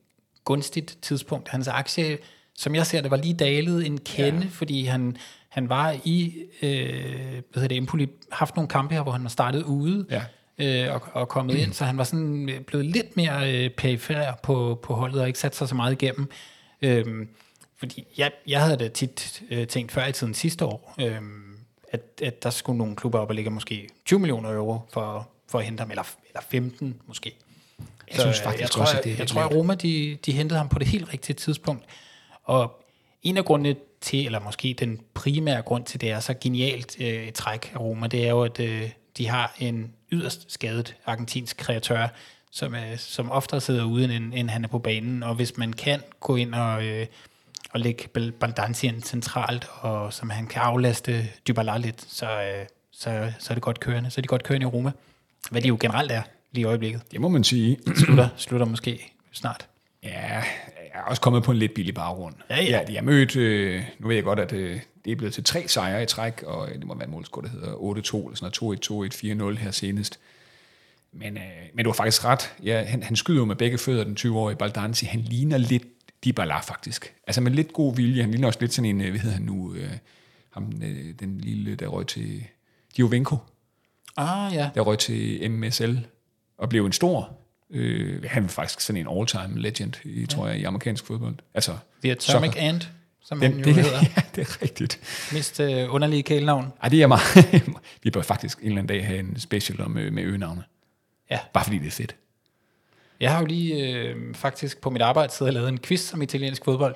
gunstigt tidspunkt. Hans aktie, som jeg ser det, var lige dalet en kende, ja. fordi han, han var i øh, hvad hedder det, Empoli, haft nogle kampe her, hvor han var startet ude, ja. Øh, og, og kommet mm. ind, så han var sådan øh, blevet lidt mere øh, perifer på, på holdet, og ikke sat sig så meget igennem. Øh, fordi jeg, jeg havde da tit øh, tænkt før i tiden sidste år, øh, at, at der skulle nogle klubber op og ligge måske 20 millioner euro for, for at hente ham, eller, eller 15 måske. Jeg så, synes faktisk jeg tror, også, at det Jeg, jeg tror, at Roma de, de hentede ham på det helt rigtige tidspunkt. Og en af grundene til, eller måske den primære grund til, det er så genialt øh, et træk af Roma, det er jo, at øh, de har en yderst skadet argentinsk kreatør, som, øh, som oftere sidder uden, end, end han er på banen. Og hvis man kan gå ind og, øh, og lægge Baldansien centralt, og som han kan aflaste Dybala lidt, så, øh, så, så er det godt kørende. Så er de godt kørende i Roma. Hvad de jo generelt er lige i øjeblikket. Det må man sige. slutter, slutter måske snart. Ja, jeg er også kommet på en lidt billig baggrund. Ja, ja. Jeg, jeg mødt, øh, nu ved jeg godt, at øh, det er blevet til tre sejre i træk, og det må være en målscore, der hedder 8-2, eller sådan noget, 2-1, 2-1, 4-0 her senest. Men, øh, men du har faktisk ret. Ja, han, han skyder jo med begge fødder, den 20-årige Baldanzi. Han ligner lidt Dybala, faktisk. Altså med lidt god vilje. Han ligner også lidt sådan en, øh, hvad hedder han nu, øh, ham, øh, den lille, der røg til Giovinco. Ah, ja. Der røg til MSL og blev en stor Øh, han er faktisk sådan en all-time legend, i, ja. tror jeg, i amerikansk fodbold. Altså, The Atomic så, Ant, som den, han jo det, hedder. Ja, det er rigtigt. Mest øh, underlige kælenavn. Ej, det er meget. Vi bør faktisk en eller anden dag have en special om, øh, med øgenavne. Ja. Bare fordi det er fedt. Jeg har jo lige øh, faktisk på mit arbejde siddet og lavet en quiz om italiensk fodbold.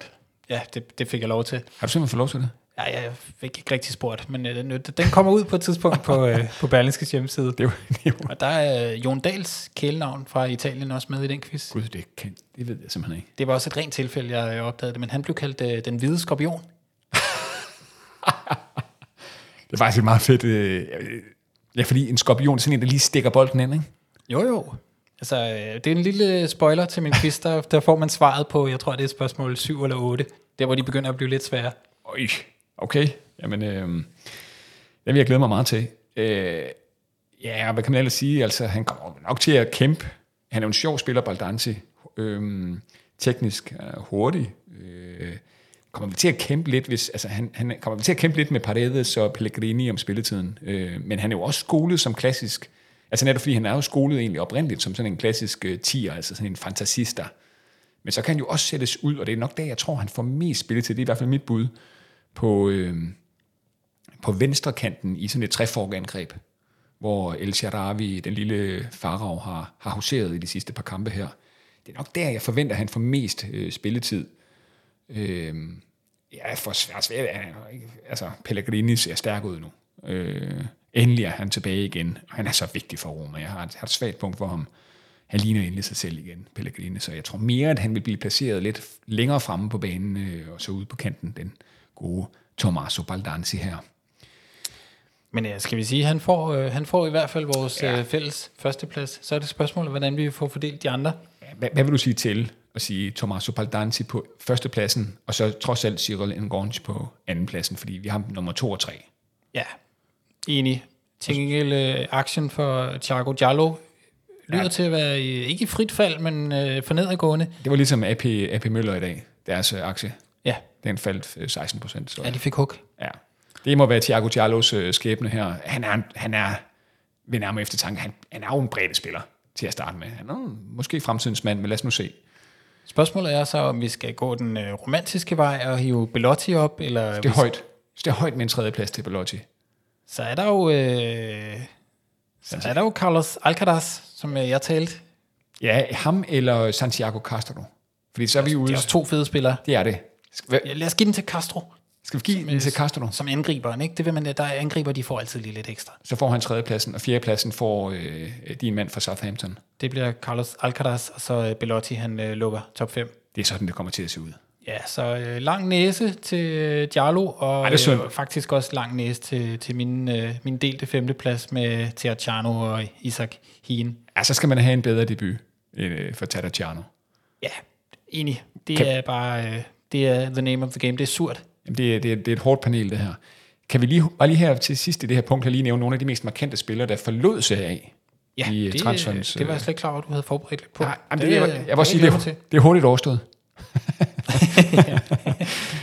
Ja, det, det fik jeg lov til. Har du simpelthen fået lov til det? Ja, jeg fik ikke rigtig spurgt, men øh, den, den kommer ud på et tidspunkt på, øh, på Berlingskes hjemmeside. Det var, var. Og der er øh, Jon Dahls kælenavn fra Italien også med i den quiz. Gud, det, kan, det ved jeg simpelthen ikke. Det var også et rent tilfælde, jeg opdagede det, men han blev kaldt øh, den hvide skorpion. det er faktisk et meget fedt... Øh, ja, fordi en skorpion sådan en, der lige stikker bolden ind, ikke? Jo, jo. Altså, øh, det er en lille spoiler til min quiz, der, der får man svaret på, jeg tror, det er spørgsmål 7 eller 8. Der, hvor de begynder at blive lidt svære. Øj, Okay, jamen, øh, det vil jeg glæde mig meget til. Øh, ja, hvad kan man ellers sige? Altså, han kommer nok til at kæmpe. Han er jo en sjov spiller, Baldanzi. Øh, teknisk øh, hurtig. Øh, kommer vi til at kæmpe lidt, hvis, altså han, han kommer vi til at kæmpe lidt med Paredes og Pellegrini om spilletiden. Øh, men han er jo også skolet som klassisk, altså netop fordi han er jo skolet egentlig oprindeligt som sådan en klassisk øh, tier, altså sådan en fantasister. Men så kan han jo også sættes ud, og det er nok der, jeg tror, han får mest spilletid. Det er i hvert fald mit bud på, øh, på venstre kanten i sådan et treforgangreb, hvor El Sharawi, den lille farag, har, har huseret i de sidste par kampe her. Det er nok der, jeg forventer, at han får mest øh, spilletid. Øh, ja, for svært, svært altså Pellegrini ser stærk ud nu. Øh, endelig er han tilbage igen, og han er så vigtig for Roma. Jeg har et, har et svagt punkt for ham. Han ligner endelig sig selv igen, Pellegrini, så jeg tror mere, at han vil blive placeret lidt længere fremme på banen, øh, og så ude på kanten, den gode Tommaso Baldanzi her. Men ja, skal vi sige, han får, øh, han får i hvert fald vores ja. øh, fælles førsteplads. Så er det spørgsmålet, hvordan vi får fordelt de andre. Hvad, hvad vil du sige til at sige Tommaso Baldanzi på førstepladsen, og så trods alt Cyril Ngorns på andenpladsen, fordi vi har nummer to og tre. Ja, enig. Til gengæld øh, aktien for Thiago Giallo lyder ja. til at være i, ikke i frit fald, men øh, for nedadgående. Det var ligesom AP, AP Møller i dag, deres øh, aktie. Den faldt øh, 16 procent. Ja, de fik hug. Ja. Det må være Thiago Giallos øh, skæbne her. Han er, han er ved nærmere eftertanke, han, han er jo en bredde spiller til at starte med. Han er måske fremtidens mand, men lad os nu se. Spørgsmålet er så, om vi skal gå den øh, romantiske vej og hive Belotti op, eller... Det er højt. Det er højt med en tredje plads til Belotti. Så er der jo... Øh, så er der jo Carlos Alcaraz, som øh, jeg talte. Ja, ham eller Santiago Castro. Fordi så er vi ude... Det er også to fede spillere. Det er det. Lad os give den til Castro. Skal vi give som, den til Castro? Som angriberen, ikke? Det vil man, der angriber, de får altid lige lidt ekstra. Så får han tredjepladsen, og fjerdepladsen får øh, din mand fra Southampton. Det bliver Carlos Alcaraz, og så øh, Belotti, han øh, lukker top 5. Det er sådan, det kommer til at se ud. Ja, så øh, lang næse til øh, Diallo, og Ej, det er øh, faktisk også lang næse til, til min, øh, min delte femteplads med Terciano og Isaac Hien. Ja, så skal man have en bedre debut øh, for Terciano. Ja, enig. Det kan... er bare, øh, det er the name of the game. Det er surt. Jamen, det, er, det, er, det er et hårdt panel, det her. Kan vi lige, bare lige her til sidst i det her punkt, lige nævne nogle af de mest markante spillere, der forlod sig af ja, i det, transferens... det var jeg slet ikke klar over, at du havde forberedt lidt på. Ja, jamen, det, det, jeg, jeg, jeg, sige, det, det er hurtigt overstået.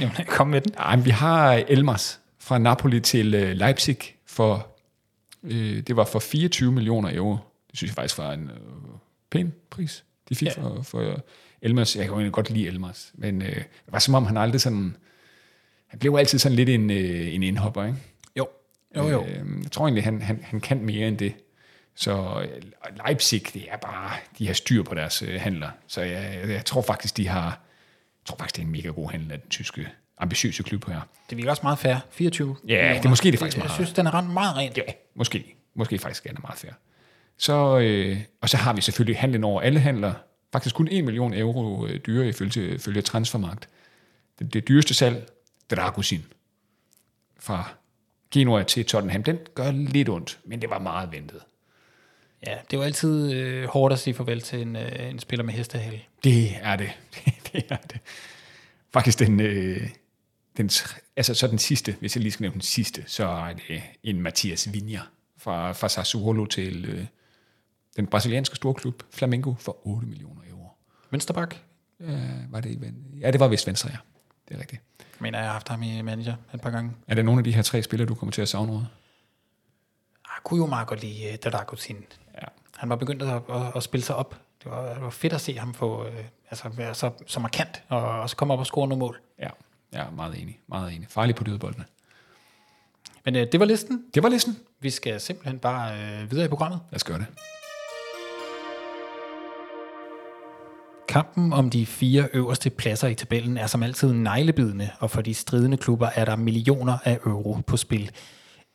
Jamen, kom med den. Ej, vi har Elmers fra Napoli til øh, Leipzig for, øh, det var for 24 millioner euro. Det synes jeg faktisk var en øh, pæn pris, de fik ja. for, for Elmers. Jeg kan jo godt lide Elmers, men øh, det var som om han aldrig sådan, han blev altid sådan lidt en, øh, en indhopper, ikke? Jo, jo, jo. Øh, jeg tror egentlig, han, han, han kan mere end det. Så øh, Leipzig, det er bare, de har styr på deres øh, handler. Så jeg, jeg, tror faktisk, de har, jeg tror faktisk, det er en mega god handel af den tyske ambitiøse klub her. Det virker også meget fair. 24 Ja, millioner. det er måske det faktisk meget. Jeg synes, den er rent meget rent. Ja, måske. Måske faktisk er den meget fair. Så, øh, og så har vi selvfølgelig handlen over alle handler. Faktisk kun 1 million euro øh, dyre ifølge, ifølge transfermarkt. Det, det dyreste salg, Dragusin fra Genoa til Tottenham, den gør lidt ondt, men det var meget ventet. Ja, det var altid øh, hårdt at sige farvel til en, øh, en spiller med hestehale. Det er det. det er det. Faktisk den, øh, den, altså så den sidste, hvis jeg lige skal nævne den sidste, så er det en Mathias Vinja fra, fra Sassuolo til øh, den brasilianske storklub Flamengo for 8 millioner euro. Vensterbak? Ja, var det, ja, det var vist venstre, ja. Det er rigtigt. Jeg mener, jeg har haft ham i manager et par gange. Er det nogle af de her tre spillere, du kommer til at savne noget? Jeg kunne jo meget godt lide uh, Dragutin. Ja. Han var begyndt at, at, at spille sig op. Det var, det var fedt at se ham få, uh, altså være så, så markant, og også komme op og score nogle mål. Ja, ja meget enig. Meget enig. Farlig på dødboldene. Men uh, det var listen. Det var listen. Vi skal simpelthen bare uh, videre i programmet. Lad os gøre det. Kampen om de fire øverste pladser i tabellen er som altid neglebidende, og for de stridende klubber er der millioner af euro på spil.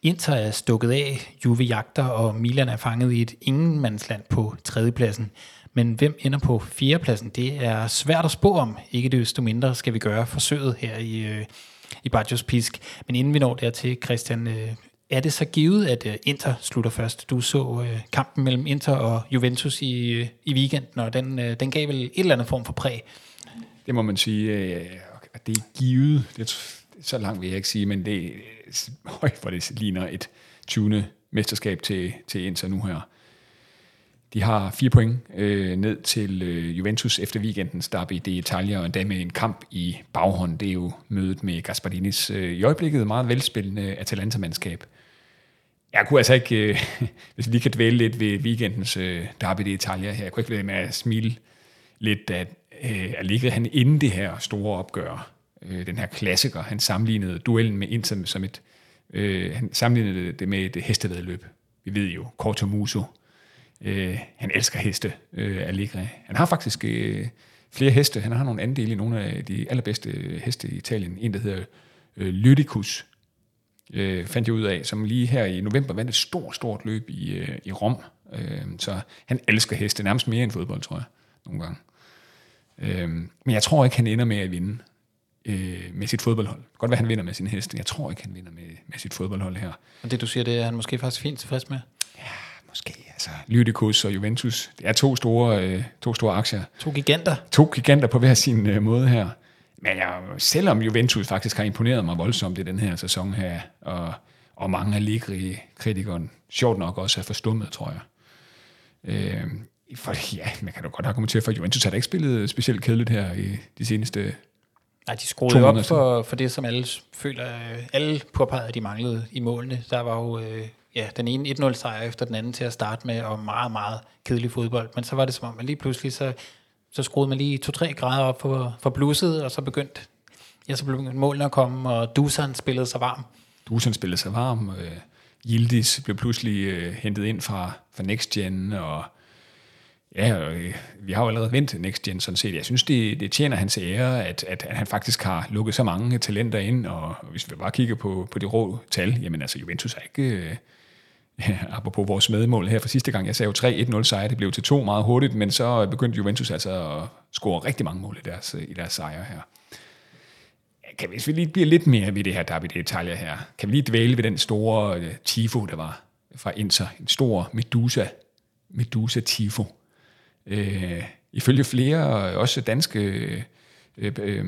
Inter er stukket af, Juve jagter, og Milan er fanget i et ingenmandsland på tredjepladsen. Men hvem ender på fjerdepladsen, det er svært at spå om. Ikke desto mindre skal vi gøre forsøget her i, øh, i Bajos Pisk. Men inden vi når dertil, Christian, øh, er det så givet, at øh, Inter slutter først? Du så øh, kampen mellem Inter og Juventus i, øh, i weekenden, og den, øh, den gav vel et eller andet form for præg. Det må man sige, øh, det er givet. Det, så langt vil jeg ikke sige, men det øh, høj, for det ligner et 20. mesterskab til, til Inter nu her. De har fire point øh, ned til øh, Juventus efter weekendens derby i Italia, og endda med en kamp i baghånd. Det er jo mødet med Gasparinis øh, i øjeblikket meget velspillende Atalanta-mandskab. Jeg kunne altså ikke, øh, hvis vi lige kan dvæle lidt ved weekendens øh, derby i Italia her, jeg kunne ikke lade med at smile lidt, at øh, Allegri, han inden det her store opgør, øh, den her klassiker, han sammenlignede duellen med Inter som et, øh, han sammenlignede det med et hestevedløb. Vi ved jo, Corto Muso, øh, han elsker heste, øh, Allegri. Han har faktisk øh, flere heste, han har nogle andele i nogle af de allerbedste øh, heste i Italien. En, der hedder øh, Lydicus, øh, fandt jeg ud af, som lige her i november vandt et stort, stort løb i, øh, i Rom. Øh, så han elsker heste, nærmest mere end fodbold, tror jeg, nogle gange. Øh, men jeg tror ikke, han ender med at vinde øh, med sit fodboldhold. Godt være, han vinder med sin heste. Jeg tror ikke, han vinder med, med sit fodboldhold her. Og det, du siger, det er han måske faktisk fint tilfreds med? Måske. Altså, Lydicus og Juventus, det er to store, øh, to store aktier. To giganter. To giganter på hver sin øh, måde her. Men jeg, selvom Juventus faktisk har imponeret mig voldsomt i den her sæson her, og, og mange af Ligri-kritikeren, sjovt nok også er forstummet, tror jeg. Øh, for ja, man kan da godt argumentere for, at Juventus har da ikke spillet specielt kedeligt her i de seneste Nej, de skruede op for, for det, som alle føler, alle påpegede, de manglede i målene. Der var jo øh, ja, den ene 1-0 sejr efter den anden til at starte med, og meget, meget kedelig fodbold. Men så var det som om, at lige pludselig, så, så skruede man lige 2-3 grader op for, for blusset, og så begyndte, ja, så begyndte målene at komme, og Dusan spillede sig varm. Dusan spillede sig varm, øh, Yildiz blev pludselig øh, hentet ind fra, fra Next Gen, og Ja, øh, vi har jo allerede vendt Next Gen sådan set. Jeg synes, det, det tjener hans ære, at, at, at han faktisk har lukket så mange talenter ind, og hvis vi bare kigger på, på de rå tal, jamen altså Juventus er ikke... Øh, Ja, apropos vores medmål her fra sidste gang, jeg sagde jo 3-1-0 sejr, det blev til to meget hurtigt, men så begyndte Juventus altså at score rigtig mange mål i deres, i deres sejre her. Kan vi, hvis vi lige bliver lidt mere ved det her derby Italia her, kan vi lige dvæle ved den store øh, tifo, der var fra Inter, en stor Medusa, Medusa tifo, Øh, ifølge flere, øh, også danske øh, øh,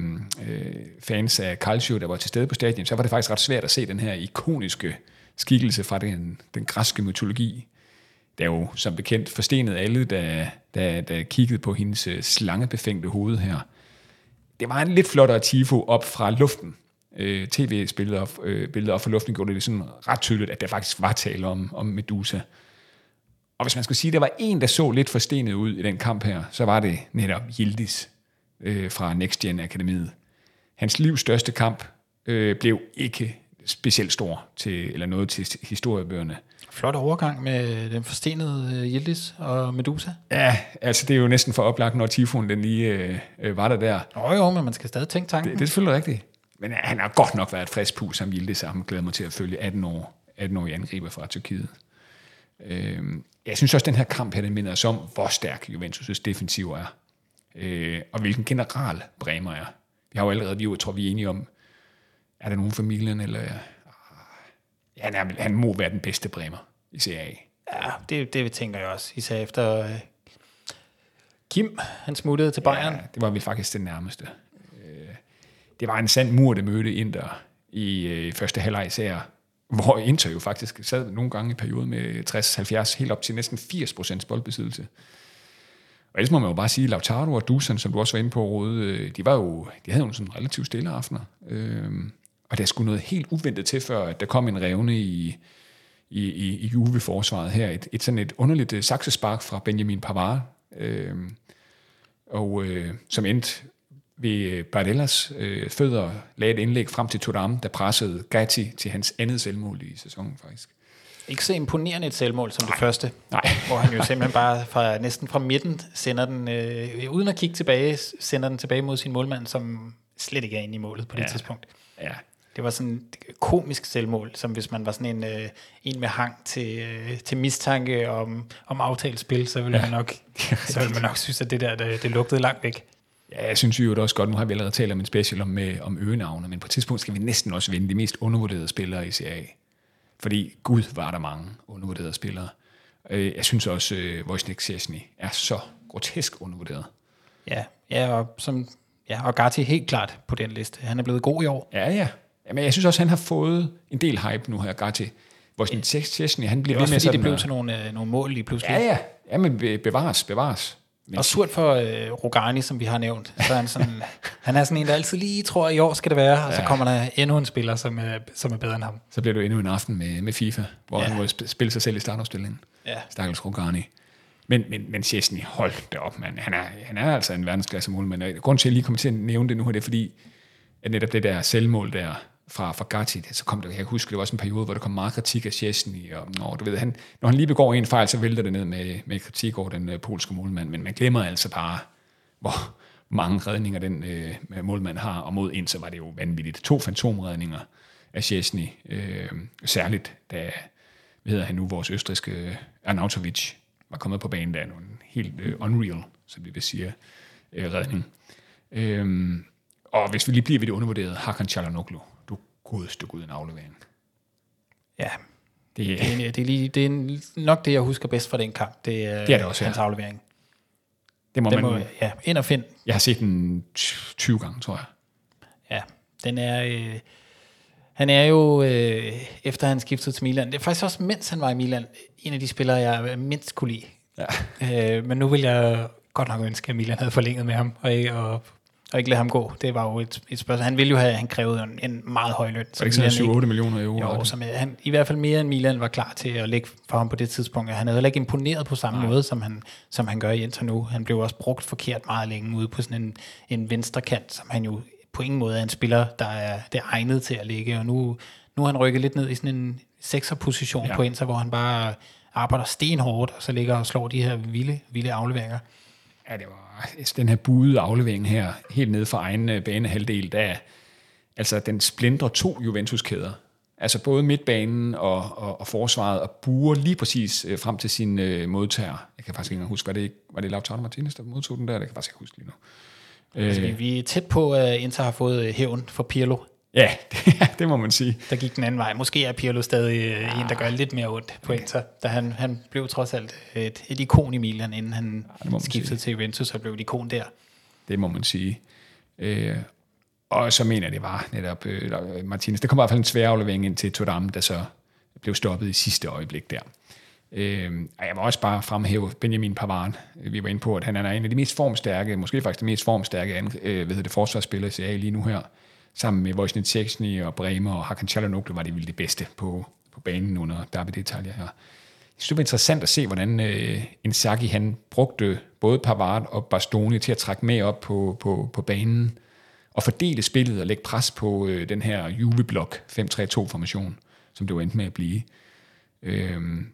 øh, fans af Calcio, der var til stede på stadion, så var det faktisk ret svært at se den her ikoniske skikkelse fra den, den græske mytologi. Der jo som bekendt forstenet alle, der, der, der kiggede på hendes øh, slangebefængte hoved her. Det var en lidt flottere tifo op fra luften. Øh, TV-billeder øh, billeder op fra luften gjorde det sådan ret tydeligt, at der faktisk var tale om, om Medusa. Og hvis man skulle sige, at der var en, der så lidt forstenet ud i den kamp her, så var det netop Hildis øh, fra Next Gen Akademiet. Hans livs største kamp øh, blev ikke specielt stor til, eller noget til historiebøgerne. Flot overgang med den forstenede øh, Yildiz og Medusa. Ja, altså det er jo næsten for oplagt, når Tifon den lige øh, øh var der der. Åh jo, men man skal stadig tænke tanken. Det, det er selvfølgelig rigtigt. Men han har godt nok været et frisk pus som Yildiz, han glæder mig til at følge 18 år, 18 år i angriber fra Tyrkiet. Øh, jeg synes også, at den her kamp her, den minder os om, hvor stærk Juventus' defensiv er. Øh, og hvilken general Bremer er. Vi har jo allerede, vi jo, tror vi er enige om, er der nogen familien, eller... Ja, han, er, han må være den bedste Bremer i Serie A. Ja, det, det tænker jeg også, især efter øh, Kim, han smuttede til Bayern. Ja, det var vi faktisk det nærmeste. Øh, det var en sand mur, der mødte Inter i øh, første halvleg især hvor Inter jo faktisk sad nogle gange i perioden med 60-70, helt op til næsten 80 procents boldbesiddelse. Og ellers må man jo bare sige, Lautaro og Dusan, som du også var inde på, Rode, øh, de, var jo, de havde jo sådan relativt stille aftener. Øhm, og der skulle noget helt uventet til, før at der kom en revne i, i, i, i Juve-forsvaret her. Et, et sådan et underligt uh, saksespark fra Benjamin Pavard, øhm, og øh, som endte ved Bardellas øh, fødder lagde et indlæg frem til Turam, der pressede Gatti til hans andet selvmål i sæsonen faktisk. Ikke så imponerende et selvmål som Nej. det første, Nej. hvor han jo simpelthen bare fra, næsten fra midten sender den, øh, uden at kigge tilbage, sender den tilbage mod sin målmand, som slet ikke er inde i målet på det ja. tidspunkt. Ja. Det var sådan et komisk selvmål, som hvis man var sådan en, øh, en med hang til, øh, til mistanke om, om aftalt spil, så ville, ja. man nok, så ville man nok synes, at det der, det, det lugtede langt væk. Ja, jeg synes jo også godt, nu har vi allerede talt om en special om, med, om øgenavne, men på et tidspunkt skal vi næsten også vinde de mest undervurderede spillere i Serie A. Fordi gud var der mange undervurderede spillere. Øh, jeg synes også, øh, Wojciech Szczesny er så grotesk undervurderet. Ja, ja og, som, ja, og Gatti helt klart på den liste. Han er blevet god i år. Ja, ja. Jamen, jeg synes også, han har fået en del hype nu her, Gatti. Hvor sådan ja. Chesney, han bliver er ved med sådan det blev til nogle, øh, nogle mål lige pludselig. Ja, ja. Ja, men be- bevares, bevares. Men Og surt for øh, Rogani, som vi har nævnt. Så han, sådan, han er sådan en, der altid lige tror, at i år skal det være, og så Ja. kommer der endnu en spiller, som er, som er bedre end ham. så bliver jo endnu en aften med, med FIFA, hvor Ja. han må sp- spille sig selv i startopstillingen. Ja. Stakkels Rogani. Men, men, men Chesney, hold det op, mand. Han er, han er altså en verdensklasse målmand. Grunden til, at jeg lige kommer til at nævne det nu, er det fordi, at netop det der selvmål der fra, fra Gatti, så kom der, jeg kan huske, det var også en periode, hvor der kom meget kritik af Chesney, og når, du ved, han, når han lige begår en fejl, så vælter det ned med, med kritik over den øh, polske målmand, men man glemmer altså bare, hvor mange redninger den øh, målmand har, og mod en, så var det jo vanvittigt. To fantomredninger af Chesney, øh, særligt da, hvad hedder han nu, vores østriske øh, Arnautovic var kommet på banen, der er en helt øh, unreal, som vi vil sige, øh, redning. Øh, og hvis vi lige bliver ved det undervurderede, Hakan Çalhanoğlu, godeste gud en aflevering. Ja, Det, det er, det, er lige, det er nok det, jeg husker bedst fra den kamp. Det er, Det er det også, ja. hans aflevering. det må Det man, må, ja, ind og find. jeg har set den 20 gange, tror jeg. Ja, den er... Øh, han er jo, øh, efter han skiftede til Milan, det er faktisk også, mens han var i Milan, en af de spillere, jeg mindst kunne lide. Ja. Øh, men nu vil jeg godt nok ønske, at Milan havde forlænget med ham, og ikke, og, og ikke lade ham gå. Det var jo et, et spørgsmål. Han ville jo have, han krævede en, en meget høj løn. Var det ikke sådan 7-8 millioner euro? Jo, som, øh, han, i hvert fald mere end Milan var klar til at lægge for ham på det tidspunkt. Han havde heller ikke imponeret på samme Nej. måde, som han, som han gør i Inter nu. Han blev også brugt forkert meget længe ude på sådan en, en venstre kant, som han jo på ingen måde er en spiller, der er, der er egnet til at ligge. Og nu, nu har han rykket lidt ned i sådan en sekserposition. Ja. på Inter, hvor han bare arbejder stenhårdt, og så ligger og slår de her vilde, vilde afleveringer. Ja, det var altså, den her buede aflevering her, helt nede fra egen øh, banehalvdel, der altså den splindrer to Juventus-kæder. Altså både midtbanen og, og, og forsvaret, og buer lige præcis øh, frem til sin øh, modtager. Jeg kan faktisk ikke huske, var det, var det Lautaro Martinez, der modtog den der? Det kan jeg faktisk ikke huske lige nu. Altså, vi, vi er tæt på, at Inter har fået øh, hævn for Pirlo. Ja, det, det må man sige. der gik den anden vej. Måske er Pirlo stadig ja. en, der gør lidt mere ondt på Inter, da han, han blev trods alt et, et ikon i Milan, inden han det man skiftede til Juventus og blev et ikon der. Det må man sige. Øh, og så mener jeg, det var netop øh, Martinez. Det kom i hvert fald en svær aflevering ind til Todam, der så blev stoppet i sidste øjeblik der. Øh, og jeg må også bare fremhæve Benjamin Pavard. Vi var inde på, at han er en af de mest formstærke, måske faktisk de mest formstærke øh, hvad hedder det, forsvarsspillere i lige nu her. Sammen med Wojciech Szczesny og Bremer og Hakan Çalhanoğlu var det vildt det bedste på, på banen under Derby Detalje. her. Jeg synes, det var interessant at se, hvordan øh, Inzaghi han brugte både Pavard og Bastoni til at trække med op på, på, på banen og fordele spillet og lægge pres på øh, den her Juve-blok 5-3-2-formation, som det var endt med at blive. Øhm,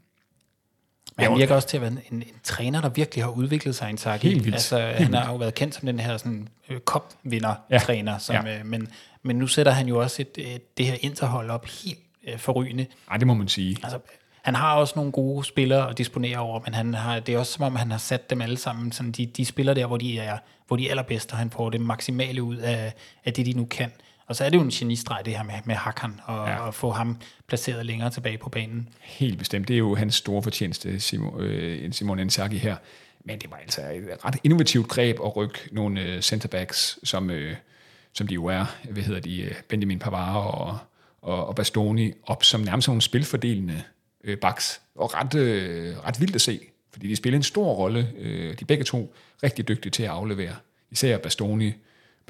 men han virker også til at være en, en, en træner, der virkelig har udviklet sig, Inzaghi. Helt vildt. Altså, Helt han har jo været kendt som den her sådan, øh, cup-vinder-træner, Ja. som, Ja. øh, men, men nu sætter han jo også et, et, det her interhold op helt øh, forrygende. ej, det må man sige. Altså, han har også nogle gode spillere at disponere over, men han har, det er også som om, han har sat dem alle sammen, sådan de, de spiller der, hvor de er, hvor de er allerbedste, og han får det maksimale ud af, af det, de nu kan. Og så er det jo en genistreg, det her med, med Hakan, og, ja. Og få ham placeret længere tilbage på banen. Helt bestemt. Det er jo hans store fortjeneste, Simon, øh, Simon Inzaghi her. Men det var altså et ret innovativt greb at rykke nogle øh, centerbacks, som, øh, som de jo er, hvad hedder de, øh, Benjamin Pavard og, og, og Bastoni, op som nærmest nogle spilfordelende øh, backs. Og ret, øh, ret vildt at se, fordi de spiller en sor rolle. Øh, de er begge to rigtig dygtige til at aflevere. Især Bastoni,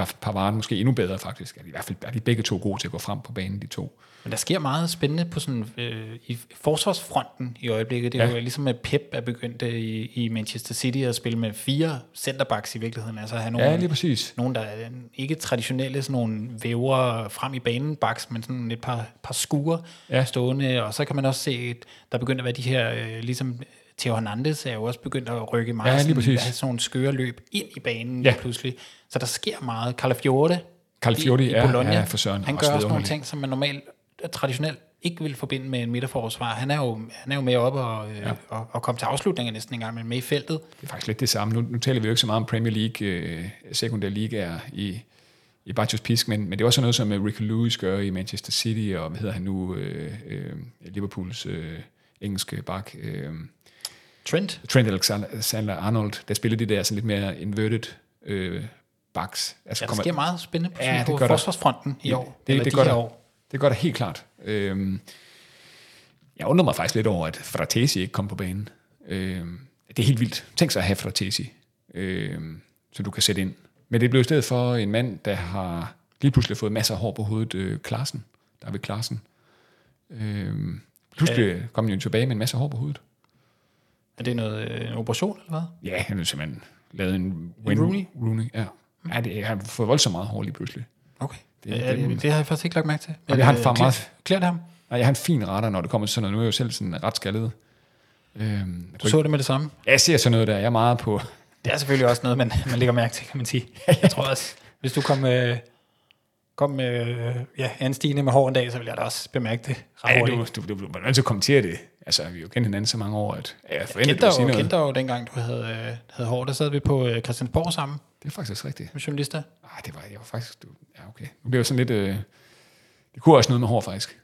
Pavard måske endnu bedre faktisk. I hvert fald er de begge to gode til at gå frem på banen, de to. Men der sker meget spændende på sådan, øh, i forsvarsfronten i øjeblikket. Det er ja. Jo ligesom, at Pep er begyndt øh, i, i Manchester City at spille med fire centerbacks i virkeligheden. Altså have nogle, Ja, lige præcis. nogle der er ikke traditionelle sådan nogle væver frem i banen backs, men sådan et par, par skuer ja. Stående. Og så kan man også se, at der begynder at være de her, øh, ligesom Theo Hernandez er jo også begyndt at rykke meget Ja, lige sådan, sådan nogle skøre løb ind i banen ja. pludselig. Så der sker meget. Calafiorte Calafiorte, i, i Bologna, ja, for søren. han gør også nogle ting, som man normalt øh, traditionelt ikke vil forbinde med en midterforsvar. Han er jo, han er jo med op og, øh, ja. og, og kom til afslutninger næsten en gang, men med i feltet. Det er faktisk lidt det samme. Nu, nu taler vi jo ikke så meget om Premier League, øh, sekundær liga i, i Bajos Pisk, men, men det er også noget, som øh, Ricky Lewis gør i Manchester City, og hvad hedder han nu, øh, øh, Liverpools øh, engelske bak, øh, Trent, Trent Alexander-Arnold, der spiller de der sådan lidt mere inverted øh, backs. Altså ja, der sker meget spændende på, Ja, det på der. forsvarsfronten i år. det, det de gør der. år. Det gør det helt klart. Øhm, jeg undrer mig faktisk lidt over, at Fratesi ikke kom på banen. Øhm, det er helt vildt. Tænk sig at have Fratesi, øhm, så du kan sætte ind. Men det blev i stedet for en mand, der har lige pludselig fået masser af hår på hovedet, øh, Klarsen, David Klarsen. Øhm, pludselig ja. kom han jo tilbage med en masse hår på hovedet. Er det noget, øh, en operation, eller hvad? Ja, han har simpelthen lavet en... En Rooney? Rooney, ja. Ja, det, har fået voldsomt meget hår lige pludselig. Okay. Det- Det, det- det, det har jeg faktisk ikke lagt mærke til. Og det har han Øh, far meget- Klæder det ham? Nej, jeg har en fin retter, når det kommer til sådan noget. Nu er jeg jo selv sådan ret skaldet. Øhm, Du så det med det samme? jeg ser sådan noget der. Jeg er meget på... Det er selvfølgelig også noget, man, man lægger mærke til, kan man sige. Jeg tror også, hvis du kom med, kom med øh, ja, en stigende med hår en dag, så ville jeg da også bemærke det Ja, du, du, du, du bliver nødt til at kommentere det. Altså, vi har jo kendt hinanden så mange år, at ja, jeg forventer, Kendte du sige jo, noget. kendte dig jo dengang, du havde, øh, havde hår. Der sad vi på øh, Christiansborg sammen Det er faktisk rigtigt. med journalister. Ah, det var, jeg var faktisk... Du, ja, okay. Nu bliver jeg sådan lidt... Øh, det kunne også noget med hår, faktisk.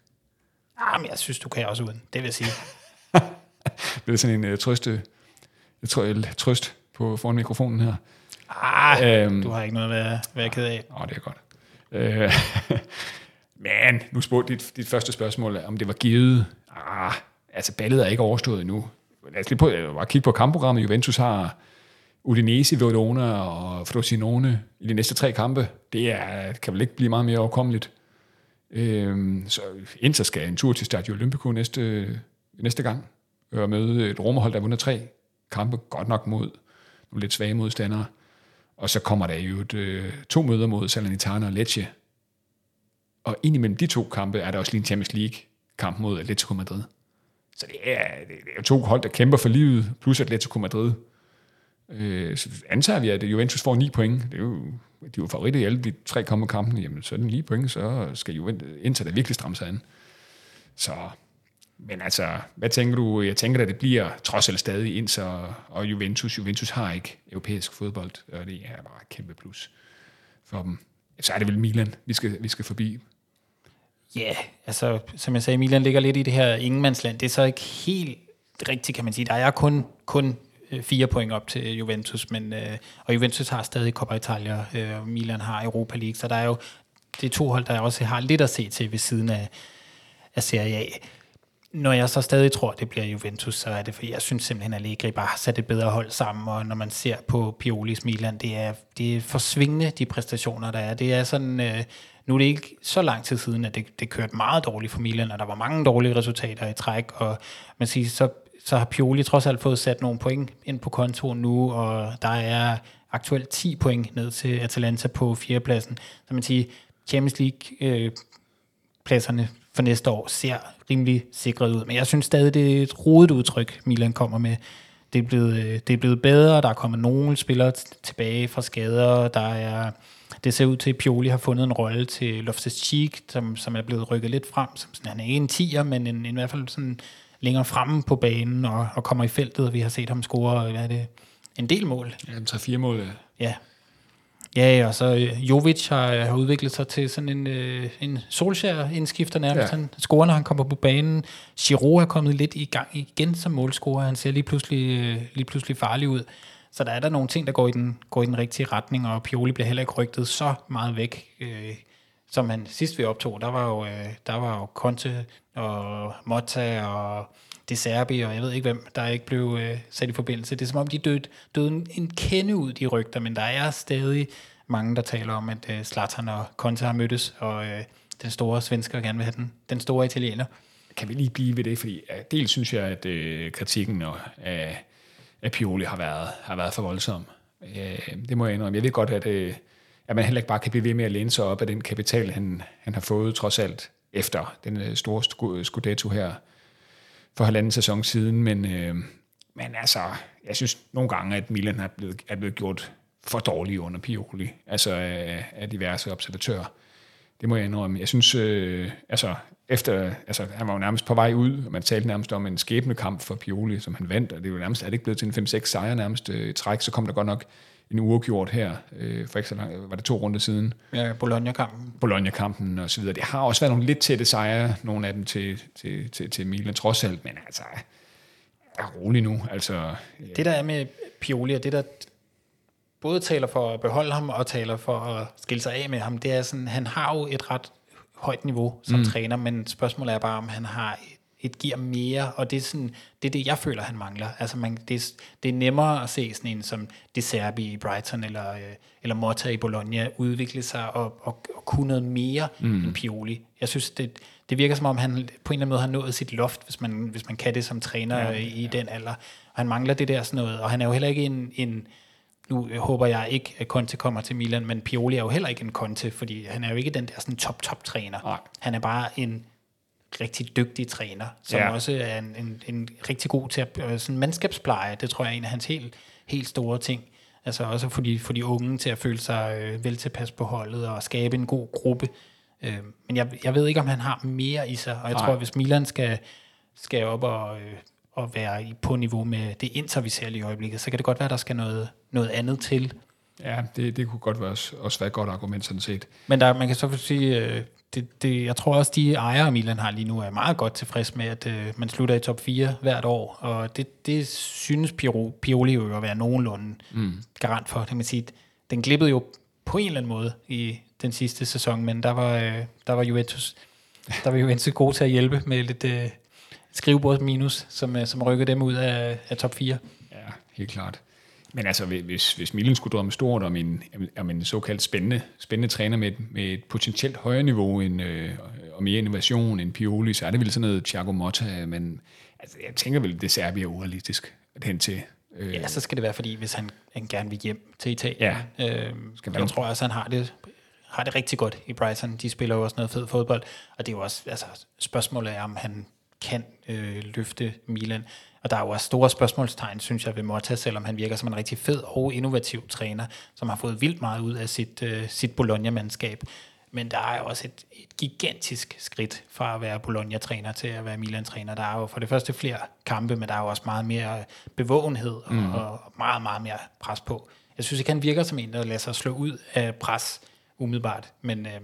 Ah, men jeg synes, du kan også uden. Det vil jeg sige. Det er sådan en øh, trøste, jeg tror, jeg trøst på foran mikrofonen her. Ah, Øhm, du har ikke noget at være, være ked af. Åh, det er godt. Øh, men nu spurgte dit, dit første spørgsmål, om det var givet. Ah, altså, ballet er ikke overstået endnu. Lad os lige på, jeg bare kigge på kampprogrammet. Juventus har Udinese, Verona og Frosinone i de næste tre kampe. Det er, kan vel ikke blive meget mere overkommeligt. Øhm, så Inter skal en tur til Stadio Olimpico næste, næste gang og møde et romerhold, der vundet tre kampe, godt nok mod nogle lidt svage modstandere. Og så kommer der jo et, øh, to møder mod Salernitana og Lecce. Og indimellem de to kampe er der også lige en Champions League-kamp mod Atletico Madrid. Så det er, det er to hold, der kæmper for livet, plus Atletico Madrid. Øh, så antager vi, at Juventus får 9 point. Det er jo, de er jo favoritter i alle de tre kommende kampe. Jamen, så er det 9 point, så skal Juventus, Inter det virkelig stramme sig an. Så, men altså, hvad tænker du? Jeg tænker, at det bliver trods alt stadig så og Juventus. Juventus har ikke europæisk fodbold, og det er bare et kæmpe plus for dem. Så er det vel Milan, vi skal, vi skal forbi. Ja, yeah, altså som jeg sagde, Milan ligger lidt i det her ingenmandsland. Det er så ikke helt rigtigt, kan man sige. Der er kun, kun Øh, fire point op til Juventus, men, øh, og Juventus har stadig Coppa Italia, øh, og Milan har Europa League, så der er jo det to hold, der også har lidt at se til ved siden af, af Serie A. Når jeg så stadig tror, det bliver Juventus, så er det, fordi jeg synes simpelthen, at Allegri bare har sat et bedre hold sammen, og når man ser på Piolis Milan, det er, det er forsvingende, de præstationer, der er. Det er sådan, øh, nu er det ikke så lang tid siden, at det, det kørte meget dårligt for Milan, og der var mange dårlige resultater i træk, og man siger, så, så har Pioli trods alt fået sat nogle point ind på kontoen nu, og der er aktuelt 10 point ned til Atalanta på fjerdepladsen. Så man siger, Champions League øh, pladserne for næste år ser rimelig sikret ud. Men jeg synes stadig, det er et rodet udtryk, Milan kommer med. Det er blevet, øh, det er blevet bedre, der er kommet nogle spillere tilbage fra skader, der er, det ser ud til, at Pioli har fundet en rolle til Loftus-Cheek, som, som er blevet rykket lidt frem, som sådan, han er en tiger, men en, en, i hvert fald sådan længere fremme på banen og, og kommer i feltet, og vi har set ham score, hvad er det, en del mål Ja, 3-4 mål. øh. Ja. Ja, og så øh, Jovic har, har udviklet sig til sådan en, øh, en Solskjaer-indskifter nærmest. Ja. Ja. Han scorer, når han kommer på banen. Giroud er kommet lidt i gang igen som målscorer. Han ser lige pludselig, øh, lige pludselig farlig ud. Så der er der nogle ting, der går i den, går i den rigtige retning, og Pioli bliver heller ikke rygtet så meget væk, øh, som han sidst vi optog. Der var jo, øh, der var jo Conte og Motta og De Serbi, og jeg ved ikke hvem, der ikke blev øh, sat i forbindelse. Det er som om, de døde, døde en, en kende ud, de rygter, men der er stadig mange, der taler om, at øh, Zlatan og Conte har mødtes, og øh, den store svensker gerne vil have den, den store italiener. Kan vi lige blive ved det, fordi dels synes jeg, at øh, kritikken og, af, af Pioli har været, har været for voldsom. Øh, det må jeg indrømme. Jeg ved godt, at, øh, at man heller ikke bare kan blive ved med at læne sig op af den kapital, han, han har fået trods alt efter den øh, store øh, Scudetto her for halvanden sæson siden, men, øh, men altså, jeg synes nogle gange, at Milan er blevet, er blevet gjort for dårlige under Pioli, altså af, af diverse observatører. Det må jeg indrømme. Jeg synes, øh, altså, efter, altså, han var jo nærmest på vej ud, og man talte nærmest om en skæbnekamp for Pioli, som han vandt, og det er jo nærmest, er det ikke blevet til en 5-6 sejr nærmest øh, træk, så kom der godt nok en uafgjort her, øh, for ikke så lang, var det to runder siden, Ja, Bologna-kampen. Bologna-kampen og så videre. Det har også været nogle lidt tætte sejre, nogle af dem til, til, til, til Milan trods alt, men altså, er rolig nu. Altså, Det der er med Pioli, og det der både taler for at beholde ham, og taler for at skille sig af med ham, det er sådan, han har jo et ret højt niveau som mm. træner, men spørgsmålet er bare, om han har et gear mere, og det er, sådan, det er det, jeg føler, han mangler. Altså man, det, er, det er nemmere at se sådan en som De Serbi i Brighton, eller, øh, eller Motta i Bologna, udvikle sig og, og, og kunne noget mere mm. end Pioli. Jeg synes, det, det virker som om, han på en eller anden måde har nået sit loft, hvis man, hvis man kan det som træner ja, i ja. den alder. Og han mangler det der sådan noget, og han er jo heller ikke en, en nu håber jeg ikke, at Conte kommer til Milan, men Pioli er jo heller ikke en Conte, fordi han er jo ikke den der sådan top-top-træner. Han er bare en rigtig dygtig træner, som ja. også er en, en, en rigtig god til at øh, sådan mandskabspleje. Det tror jeg er en af hans helt, helt store ting. Altså også for de, for de unge til at føle sig øh, vel tilpas på holdet og skabe en god gruppe. Øh, men jeg, jeg ved ikke, om han har mere i sig, og jeg Nej. tror, hvis Milan skal, skal op og, øh, og være på niveau med det Inter, vi ser i øjeblikket, så kan det godt være, at der skal noget, noget andet til. Ja, det, det kunne godt være også, også være et godt argument sådan set. Men der, man kan så sige, øh, det, det, jeg tror også, de ejere, Milan har lige nu, er meget godt tilfreds med, at øh, man slutter i top 4 hvert år. Og det, det synes Piro, Pioli jo at være nogenlunde mm. garant for. Det kan man sige, den glippede jo på en eller anden måde i den sidste sæson, men der var, øh, der var Juventus, der var Juventus god til at hjælpe med lidt øh, skrivebords minus, som, øh, som rykkede dem ud af, af top 4. Ja, helt klart. Men altså, hvis, hvis Milan skulle drømme stort om en, om en såkaldt spændende, spændende træner med, med et potentielt højere niveau end, øh, og mere innovation end Pioli, så er det vel sådan noget Thiago Motta, men altså, jeg tænker vel, det Serbia er urealistisk hen til. Øh. Ja, så skal det være, fordi hvis han, han gerne vil hjem til Italien. Ja. Øh, skal jeg tror også, han har det, har det rigtig godt i Brighton. De spiller jo også noget fed fodbold, og det er jo også, altså, spørgsmålet er, om han kan øh, løfte Milan. Og der er jo også store spørgsmålstegn, synes jeg, ved Motta, selvom han virker som en rigtig fed og innovativ træner, som har fået vildt meget ud af sit, øh, sit Bologna-mandskab. Men der er jo også et, et gigantisk skridt fra at være Bologna-træner til at være Milan-træner. Der er jo for det første flere kampe, men der er jo også meget mere bevågenhed og, mm. og meget, meget mere pres på. Jeg synes ikke, han virker som en, der lader sig slå ud af pres umiddelbart, men, øh,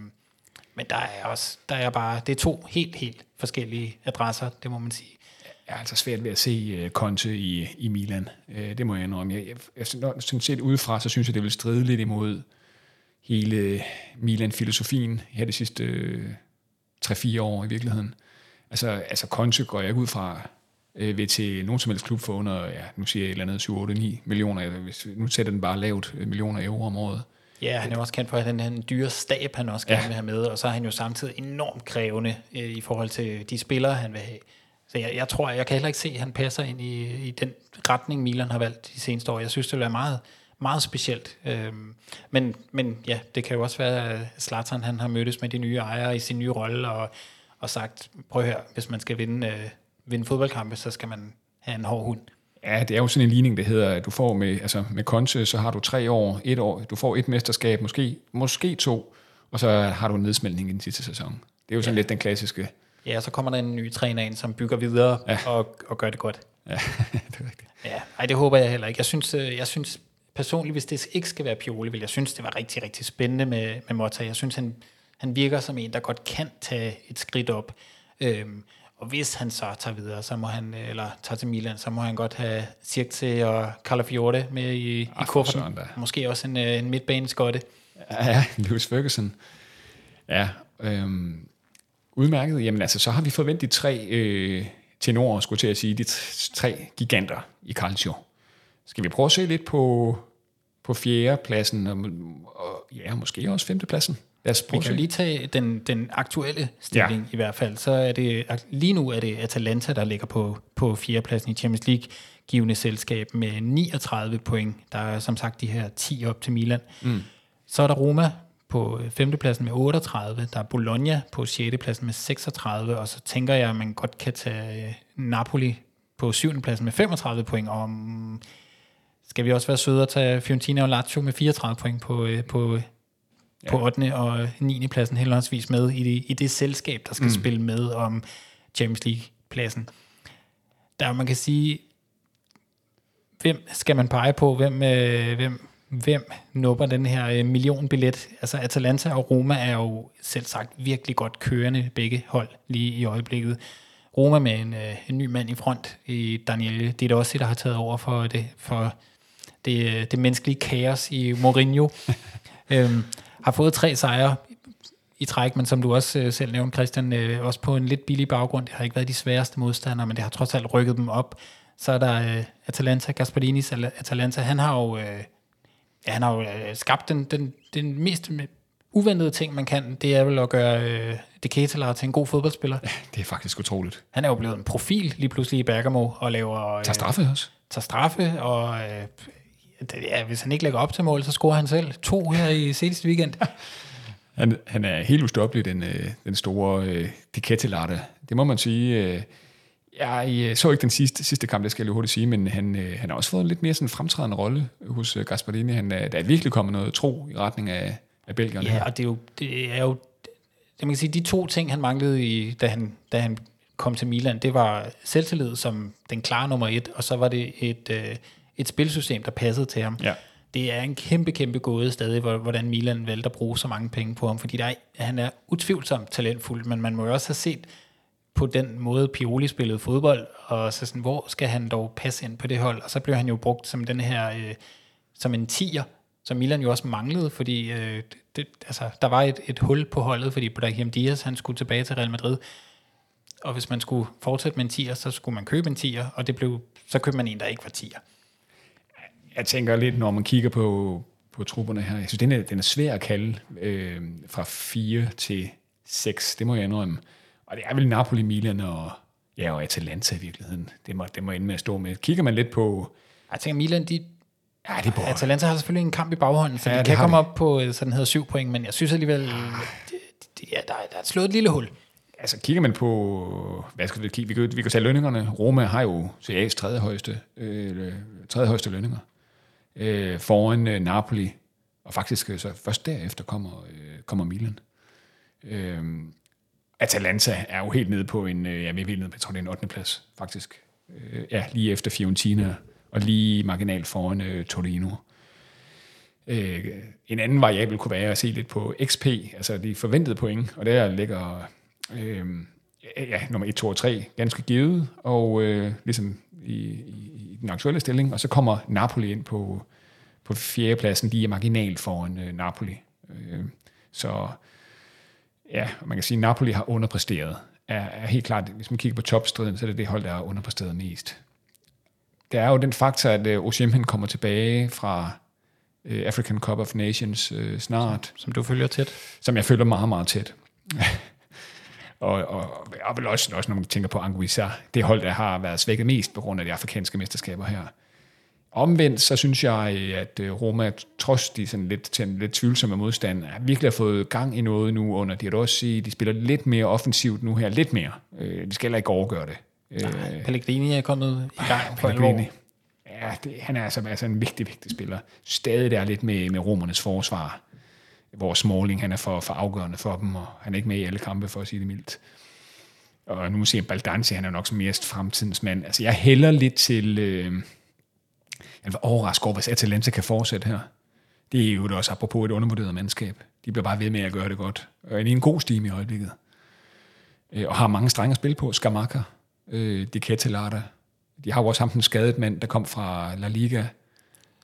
men der er også, der er bare, det er to helt, helt forskellige adresser, det må man sige jeg er altså svært ved at se uh, Conte i, i Milan. Uh, det må jeg indrømme. Jeg, jeg, jeg, sådan set udefra, så synes jeg, det vil stride lidt imod hele Milan-filosofien her de sidste øh, uh, 3-4 år i virkeligheden. Altså, altså Conte går jeg ud fra ved til nogen som helst klub for under, ja, nu siger jeg et eller andet 7-8-9 millioner, hvis, nu sætter den bare lavt millioner euro om året. Ja, han er også kendt for, at han er en dyre stab, han også gerne ja. vil have med, og så er han jo samtidig enormt krævende øh, i forhold til de spillere, han vil have. Så jeg, jeg tror, jeg kan heller ikke se, at han passer ind i, i den retning, Milan har valgt de seneste år. Jeg synes, det vil være meget, meget specielt. Øhm, men, men ja, det kan jo også være, at Zlatan han har mødtes med de nye ejere i sin nye rolle, og, og sagt, prøv her, hvis man skal vinde, øh, vinde fodboldkampe, så skal man have en hård hund. Ja, det er jo sådan en ligning, der hedder, at du får med, altså med Conte, så har du tre år, et år, du får et mesterskab, måske, måske to, og så har du en nedsmeltning i den sidste sæson. Det er jo sådan ja. lidt den klassiske Ja, så kommer der en ny træner ind, som bygger videre ja. og, og gør det godt. Ja, det er rigtigt. Ja, ej, det håber jeg heller ikke. Jeg synes, øh, jeg synes personligt, hvis det ikke skal være Pioli, vil jeg synes, det var rigtig, rigtig spændende med, med Motta. Jeg synes, han, han virker som en, der godt kan tage et skridt op. Øhm, og hvis han så tager videre, så må han, eller tager til Milan, så må han godt have Circe og Calafiore med i, i kufferten. Måske også en, øh, en midtbaneskotte. Ja, ja, Lewis Ferguson. Ja, øhm, Udmærket. Jamen altså, så har vi forventet de tre øh, tenorer, skulle til at sige, de tre giganter i Calcio. Skal vi prøve at se lidt på, på fjerde pladsen, og, og ja, måske også femte pladsen? Lad os vi kan lige tage den, den aktuelle stilling ja. i hvert fald. Så er det, lige nu er det Atalanta, der ligger på, på fjerdepladsen i Champions League givende selskab med 39 point. Der er som sagt de her 10 op til Milan. Mm. Så er der Roma på femtepladsen med 38, der er Bologna på sjettepladsen med 36, og så tænker jeg, at man godt kan tage øh, Napoli på syvende pladsen med 35 point, og um, skal vi også være søde at tage Fiorentina og Lazio med 34 point på, øh, på, ja. på 8. og 9. pladsen henholdsvis med i det, i det selskab, der skal mm. spille med om Champions League-pladsen. Der man kan sige, hvem skal man pege på, hvem, øh, hvem hvem nupper den her øh, millionbillet. Altså Atalanta og Roma er jo selv sagt virkelig godt kørende begge hold lige i øjeblikket. Roma med en, øh, en ny mand i front i Daniel det er også der har taget over for det, for det, øh, det menneskelige kaos i Mourinho. øhm, har fået tre sejre i træk, men som du også øh, selv nævnte, Christian, øh, også på en lidt billig baggrund. Det har ikke været de sværeste modstandere, men det har trods alt rykket dem op. Så er der øh, Atalanta, Gasparinis Atalanta, han har jo, øh, ja, han har jo øh, skabt den, den, den mest uventede ting, man kan. Det er vel at gøre øh, De Ketelaar til en god fodboldspiller. Det er faktisk utroligt. Han er jo blevet en profil lige pludselig i Bergamo og laver... Øh, tager straffe også. Tager straffe, og øh, ja, hvis han ikke lægger op til mål, så scorer han selv to her i seneste weekend. Han, han er helt ustoppelig, den, øh, den store øh, Diketelarte. Det må man sige. Øh, jeg øh, så ikke den sidste, sidste kamp, det skal jeg lige hurtigt sige, men han, øh, han har også fået en lidt mere sådan fremtrædende rolle hos øh, Gasparini. Han, der er virkelig kommet noget tro i retning af, af Belgierne. Ja, og det er jo, det er jo det man kan sige, de to ting, han manglede, i, da, han, da han kom til Milan, det var selvtillid som den klare nummer et, og så var det et, øh, et spilsystem, der passede til ham. Ja det er en kæmpe, kæmpe gåde stadig, hvordan Milan valgte at bruge så mange penge på ham, fordi der er, han er utvivlsomt talentfuld, men man må jo også have set på den måde, Pioli spillede fodbold, og så sådan, hvor skal han dog passe ind på det hold? Og så blev han jo brugt som den her, øh, som en tiger, som Milan jo også manglede, fordi øh, det, altså, der var et, et hul på holdet, fordi Brahim Diaz, han skulle tilbage til Real Madrid, og hvis man skulle fortsætte med en tiger, så skulle man købe en tiger, og det blev, så købte man en, der ikke var tiger jeg tænker lidt, når man kigger på, på trupperne her, jeg synes, den er, den er svær at kalde øh, fra 4 til 6, det må jeg indrømme. Og det er vel Napoli, Milan og, ja, og Atalanta i virkeligheden. Det må, det må ende med at stå med. Kigger man lidt på... Jeg tænker, Milan, de, Ja, det er Atalanta har selvfølgelig en kamp i baghånden, så ja, de kan komme de. op på øh, sådan hedder syv point, men jeg synes alligevel, ja, ja der, der er slået et lille hul. Altså kigger man på, hvad skal vi kigge, vi kan, vi kan tage lønningerne. Roma har jo CA's tredje højeste, øh, tredje højeste lønninger øh, foran øh, Napoli, og faktisk øh, så først derefter kommer, øh, kommer Milan. Øh, Atalanta er jo helt nede på en, øh, ja, vi er helt nede på, jeg tror det er en 8. plads, faktisk. Øh, ja, lige efter Fiorentina, og lige marginalt foran øh, Torino. Øh, en anden variabel kunne være at se lidt på XP, altså de forventede point, og der ligger øh, ja, nummer 1, 2 og 3 ganske givet, og øh, ligesom i, i den aktuelle stilling, og så kommer Napoli ind på, på fjerdepladsen, lige marginalt foran øh, Napoli. Øh, så ja, man kan sige, at Napoli har underpræsteret. Er, er helt klart, hvis man kigger på topstriden, så er det det hold, der har underpræsteret mest. Der er jo den faktor, at øh, Osimhen kommer tilbage fra øh, African Cup of Nations øh, snart. Som, som du følger tæt? Som jeg følger meget, meget tæt. Og, og, og vel også, også, når man tænker på Anguissa, det hold, der har været svækket mest på grund af de afrikanske mesterskaber her. Omvendt, så synes jeg, at øh, Roma, trods de sådan lidt, til lidt tvivlsomme modstand, har virkelig har fået gang i noget nu under de også sige, de spiller lidt mere offensivt nu her, lidt mere. Øh, de skal heller ikke overgøre det. Nej, øh, Pellegrini er kommet i gang for alvor. Ja, det, han er altså, altså en vigtig, vigtig spiller. Stadig der lidt med, med romernes forsvar hvor Smalling han er for, for afgørende for dem, og han er ikke med i alle kampe, for at sige det mildt. Og nu siger Baldanzi, han er nok som mest fremtidens mand. Altså, jeg hælder lidt til... Øh, jeg vil overraske over, hvis Atalanta kan fortsætte her. Det er jo også apropos et undervurderet mandskab. De bliver bare ved med at gøre det godt. Og er i en god stime i øjeblikket. Øh, og har mange strenge at spille på. Skamaka, øh, De Ketelata. De har jo også ham den skadet mand, der kom fra La Liga,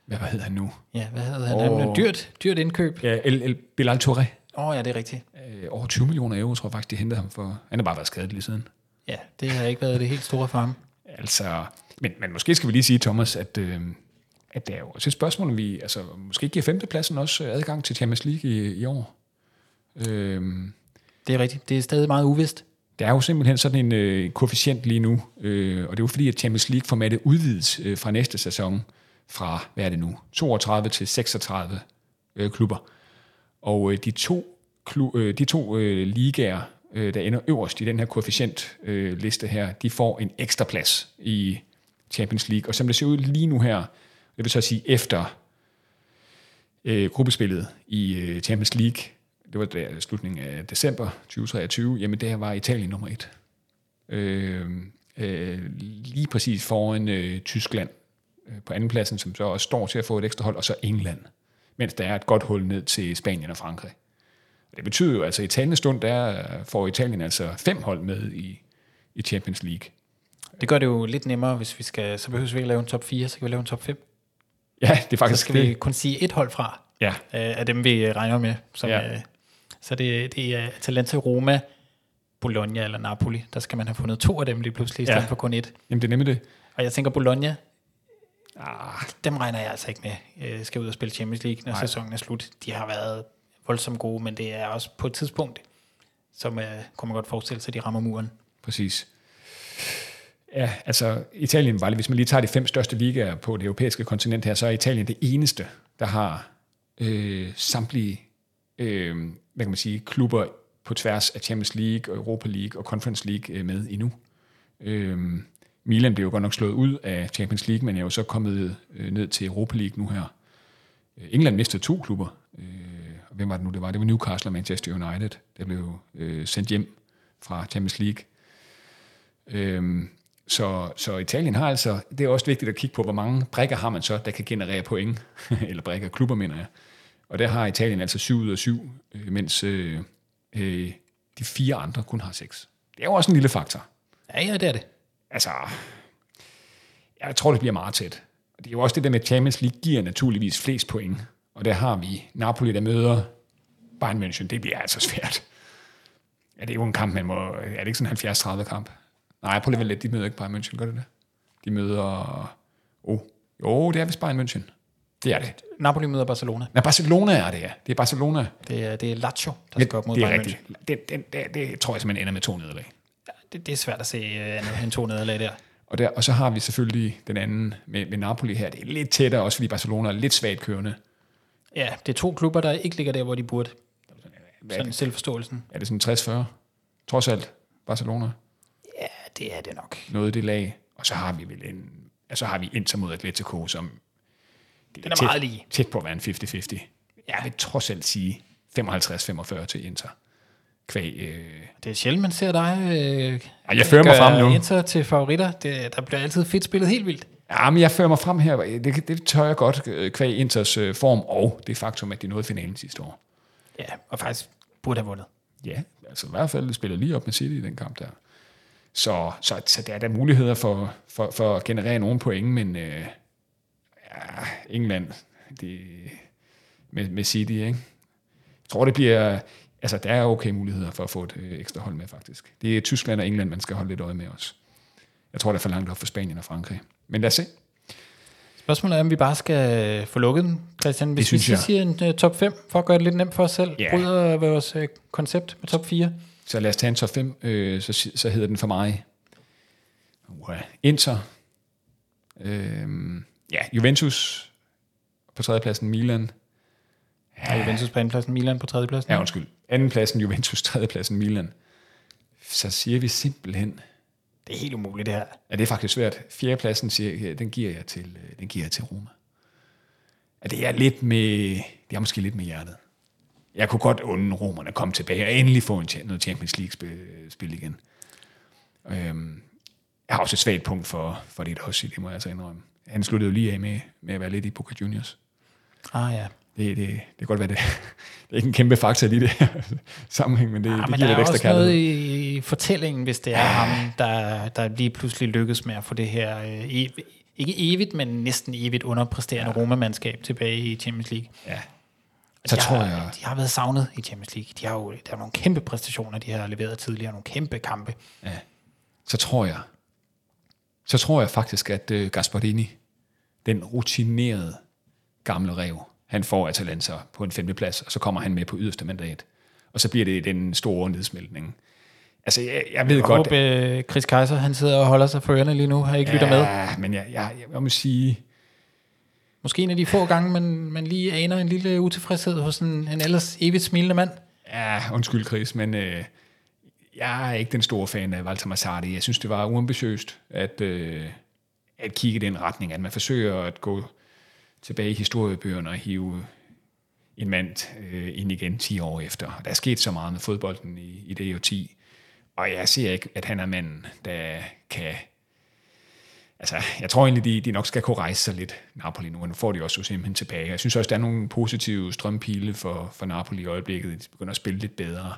hvad, hedder han nu? Ja, hvad hedder han? Oh. Han dyrt, dyrt indkøb. Ja, El, El Bilal Touré. Åh oh, ja, det er rigtigt. Øh, over 20 millioner euro, tror jeg faktisk, de hentede ham for. Han har bare været skadet lige siden. Ja, det har ikke været det helt store for ham. Altså, men, men måske skal vi lige sige, Thomas, at, øh, at det er jo også et spørgsmål, om vi altså, måske giver femtepladsen også adgang til Champions League i, i år. Øh, det er rigtigt. Det er stadig meget uvist. Der er jo simpelthen sådan en øh, koefficient lige nu, øh, og det er jo fordi, at Champions League-formatet udvides øh, fra næste sæson fra, hvad er det nu, 32 til 36 øh, klubber. Og øh, de to, klub, øh, de to øh, ligaer, øh, der ender øverst i den her koefficientliste øh, her, de får en ekstra plads i Champions League. Og som det ser ud lige nu her, det vil så sige efter øh, gruppespillet i øh, Champions League, det var der slutningen af december 2023, jamen der var Italien nummer et. Øh, øh, lige præcis foran øh, Tyskland på andenpladsen, som så også står til at få et ekstra hold, og så England, mens der er et godt hul ned til Spanien og Frankrig. Og det betyder jo, altså i talende stund, der får Italien altså fem hold med i, i Champions League. Det gør det jo lidt nemmere, hvis vi skal, så behøver vi ikke lave en top 4, så kan vi lave en top 5. Ja, det er faktisk Så skal det. vi kun sige et hold fra, ja. øh, af dem vi regner med, som, ja. øh, Så det, det er Atalanta, Roma, Bologna eller Napoli. Der skal man have fundet to af dem lige pludselig, i stedet Ja. for kun et. Jamen, det er nemlig det. Og jeg tænker, Bologna, Ah, dem regner jeg altså ikke med, øh, skal ud og spille Champions League, når Nej. sæsonen er slut. De har været voldsomt gode, men det er også på et tidspunkt, som øh, kunne man godt forestille sig, at de rammer muren. præcis. Ja, altså Italien var, hvis man lige tager de fem største ligaer på det europæiske kontinent her, så er Italien det eneste, der har øh, samtlige øh, hvad kan man sige, klubber på tværs af Champions League, Europa League og Conference League øh, med endnu. Øh, Milan blev jo godt nok slået ud af Champions League, men er jo så kommet øh, ned til Europa League nu her. Øh, England mistede to klubber. Øh, og hvem var det nu, det var? Det var Newcastle og Manchester United, der blev sendt hjem fra Champions League. Øhm, så, så Italien har altså, det er også vigtigt at kigge på, hvor mange brækker har man så, der kan generere point, eller brækker klubber, mener jeg. Og der har Italien altså 7 ud af 7, mens øh, øh, de fire andre kun har 6. Det er jo også en lille faktor. Ja, ja, det er det. Altså, jeg tror, det bliver meget tæt. Og det er jo også det der med, at Champions League giver naturligvis flest point. Og der har vi Napoli, der møder Bayern München. Det bliver altså svært. Ja, det er jo en kamp, man må... Er det ikke sådan en 70-30 kamp? Nej, Napoli vel lidt, de møder ikke Bayern München, gør det det? De møder... Oh, jo, det er vist Bayern München. Det er det. Napoli møder Barcelona. Nej, Barcelona er det, ja. Det er Barcelona. Det er, det er Lazio, der Men skal op mod det er Bayern rigtigt. Det, det, det, det, tror jeg simpelthen ender med to nederlag. Ja, det, det er svært at se uh, andet end to nederlag der. Og, der, og så har vi selvfølgelig den anden med, med Napoli her. Det er lidt tættere, også fordi Barcelona er lidt svagt kørende. Ja, det er to klubber, der ikke ligger der, hvor de burde. Hvad Sådan det, selvforståelsen. er det sådan 60-40? Trods alt, Barcelona. Ja, det er det nok. Noget i det lag. Og så har vi vel en, ja, så har vi Inter mod Atletico, som det Den er tæt, meget lige. tæt på at være en 50-50. Jeg vil trods alt sige 55-45 til Inter. Kvæg, øh, Det er sjældent, man ser dig øh, Ja, jeg fører mig frem nu. Inter til favoritter. Det, der bliver altid fedt spillet helt vildt. Ja, men jeg fører mig frem her. Det, det tør jeg godt øh, kvæg Inters øh, form, og det faktum, at de nåede finalen sidste år. Ja, og faktisk burde have vundet. Ja, altså i hvert fald spiller lige op med City i den kamp der. Så, så, så der er der muligheder for, for, for at generere nogle point, men øh, ja, England det, med, med City, ikke? Jeg tror, det bliver... Altså, der er okay muligheder for at få et øh, ekstra hold med, faktisk. Det er Tyskland og England, man skal holde lidt øje med også. Jeg tror, der er for langt op for Spanien og Frankrig. Men lad os se. Spørgsmålet er, om vi bare skal få lukket den, Christian. Hvis vi synes jeg. så siger en uh, top 5, for at gøre det lidt nemt for os selv, Ja. bryder vores uh, koncept med top 4. Så lad os tage en top 5, øh, så, så hedder den for mig uh, Inter, øh, ja, Juventus på tredjepladsen, Milan, Ja. Juventus på andenpladsen, Milan på tredjepladsen. ja undskyld, andenpladsen Juventus, tredjepladsen Milan. Så siger vi simpelthen, Det er helt umuligt det her. ja det er faktisk svært, fjerdepladsen siger, den giver jeg til, øh, den giver jeg til Roma. Ja, det er lidt med, det er måske lidt med hjertet. Jeg kunne godt undre romerne at komme tilbage og endelig få en, noget Champions League-spil igen. Øhm, jeg har også et svagt punkt for, for det også, det må jeg altså indrømme. Han sluttede jo lige af med, med at være lidt i Boca Juniors. Ah ja. Det, det, det kan godt være, det, det er ikke en kæmpe faktor lige det her sammenhæng, men det, Ja, det Ah, men giver der lidt er ekstra også noget kærlighed. i fortællingen, hvis det er ham, der, der lige pludselig lykkes med at få det her, øh, ikke evigt, men næsten evigt underpræsterende ja. Roma-mandskab tilbage i Champions League. Ja. Så de tror har, jeg, De har været savnet i Champions League. De har jo, der er nogle kæmpe præstationer, de har leveret tidligere, nogle kæmpe kampe. Ja. Så tror jeg, så tror jeg faktisk, at uh, Gasparini, den rutinerede gamle rev, han får Atalanta på en femteplads, og så kommer han med på yderste mandat. Og så bliver det den store nedsmeltning. Altså, jeg, jeg ved Jeg godt... håber, øh, Chris Kaiser, han sidder og holder sig for ørerne lige nu, har ikke lytter med. Ja, men jeg, jeg, jeg, jeg må sige... Måske en af de få gange, man, man lige aner en lille utilfredshed hos en, en ellers evigt smilende mand. Ja, undskyld Chris, men øh, jeg er ikke den store fan af Walter Massardi. Jeg synes, det var uambitiøst at, øh, at kigge i den retning, at man forsøger at gå tilbage i historiebøgerne og hive en mand øh, ind igen 10 år efter. Der er sket så meget med fodbolden i, i det 10, og jeg ser ikke, at han er manden, der kan... Altså, jeg tror egentlig, de, de nok skal kunne rejse sig lidt, Napoli nu, og nu får de også simpelthen tilbage. Jeg synes også, der er nogle positive strømpile for, for Napoli i øjeblikket. De begynder at spille lidt bedre.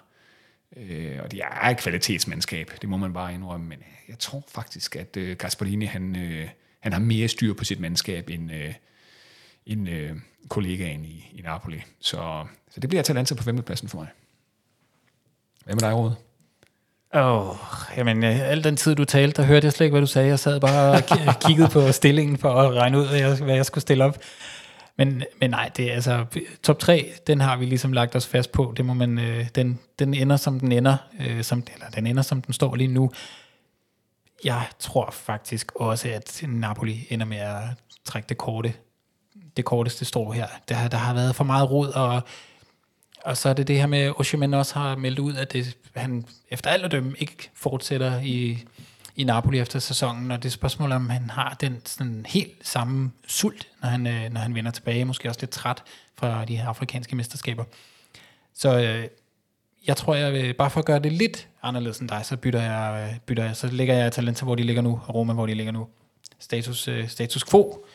Øh, og det er et kvalitetsmandskab, det må man bare indrømme. Men jeg tror faktisk, at øh, Gasparini, han, øh, han har mere styr på sit mandskab end, øh, end øh, kollegaen i, i Napoli. Så, så det bliver Atalanta på femtepladsen for mig. Hvad med dig, Rode? Åh, oh, jamen, øh, al den tid, du talte, der hørte jeg slet ikke, hvad du sagde. Jeg sad bare og kiggede på stillingen for at regne ud, hvad jeg, hvad jeg skulle stille op. Men, men nej, det er altså, top 3, den har vi ligesom lagt os fast på. Det må man, øh, den, den ender, som den ender, øh, som, eller den ender, som den står lige nu. Jeg tror faktisk også, at Napoli ender med at trække det korte, det korteste strå her. Der, der har været for meget rod, og og så er det det her med, at Osimhen også har meldt ud, at det, han efter alt at dømme ikke fortsætter i, i Napoli efter sæsonen, og det er spørgsmål om han har den sådan helt samme sult, når han, øh, når han vender tilbage, måske også lidt træt fra de her afrikanske mesterskaber. Så øh, jeg tror, jeg vil, bare for at gøre det lidt anderledes end dig, så bytter jeg, øh, bytter jeg så lægger jeg Atalanta, hvor de ligger nu, og Roma, hvor de ligger nu. Status, øh, status quo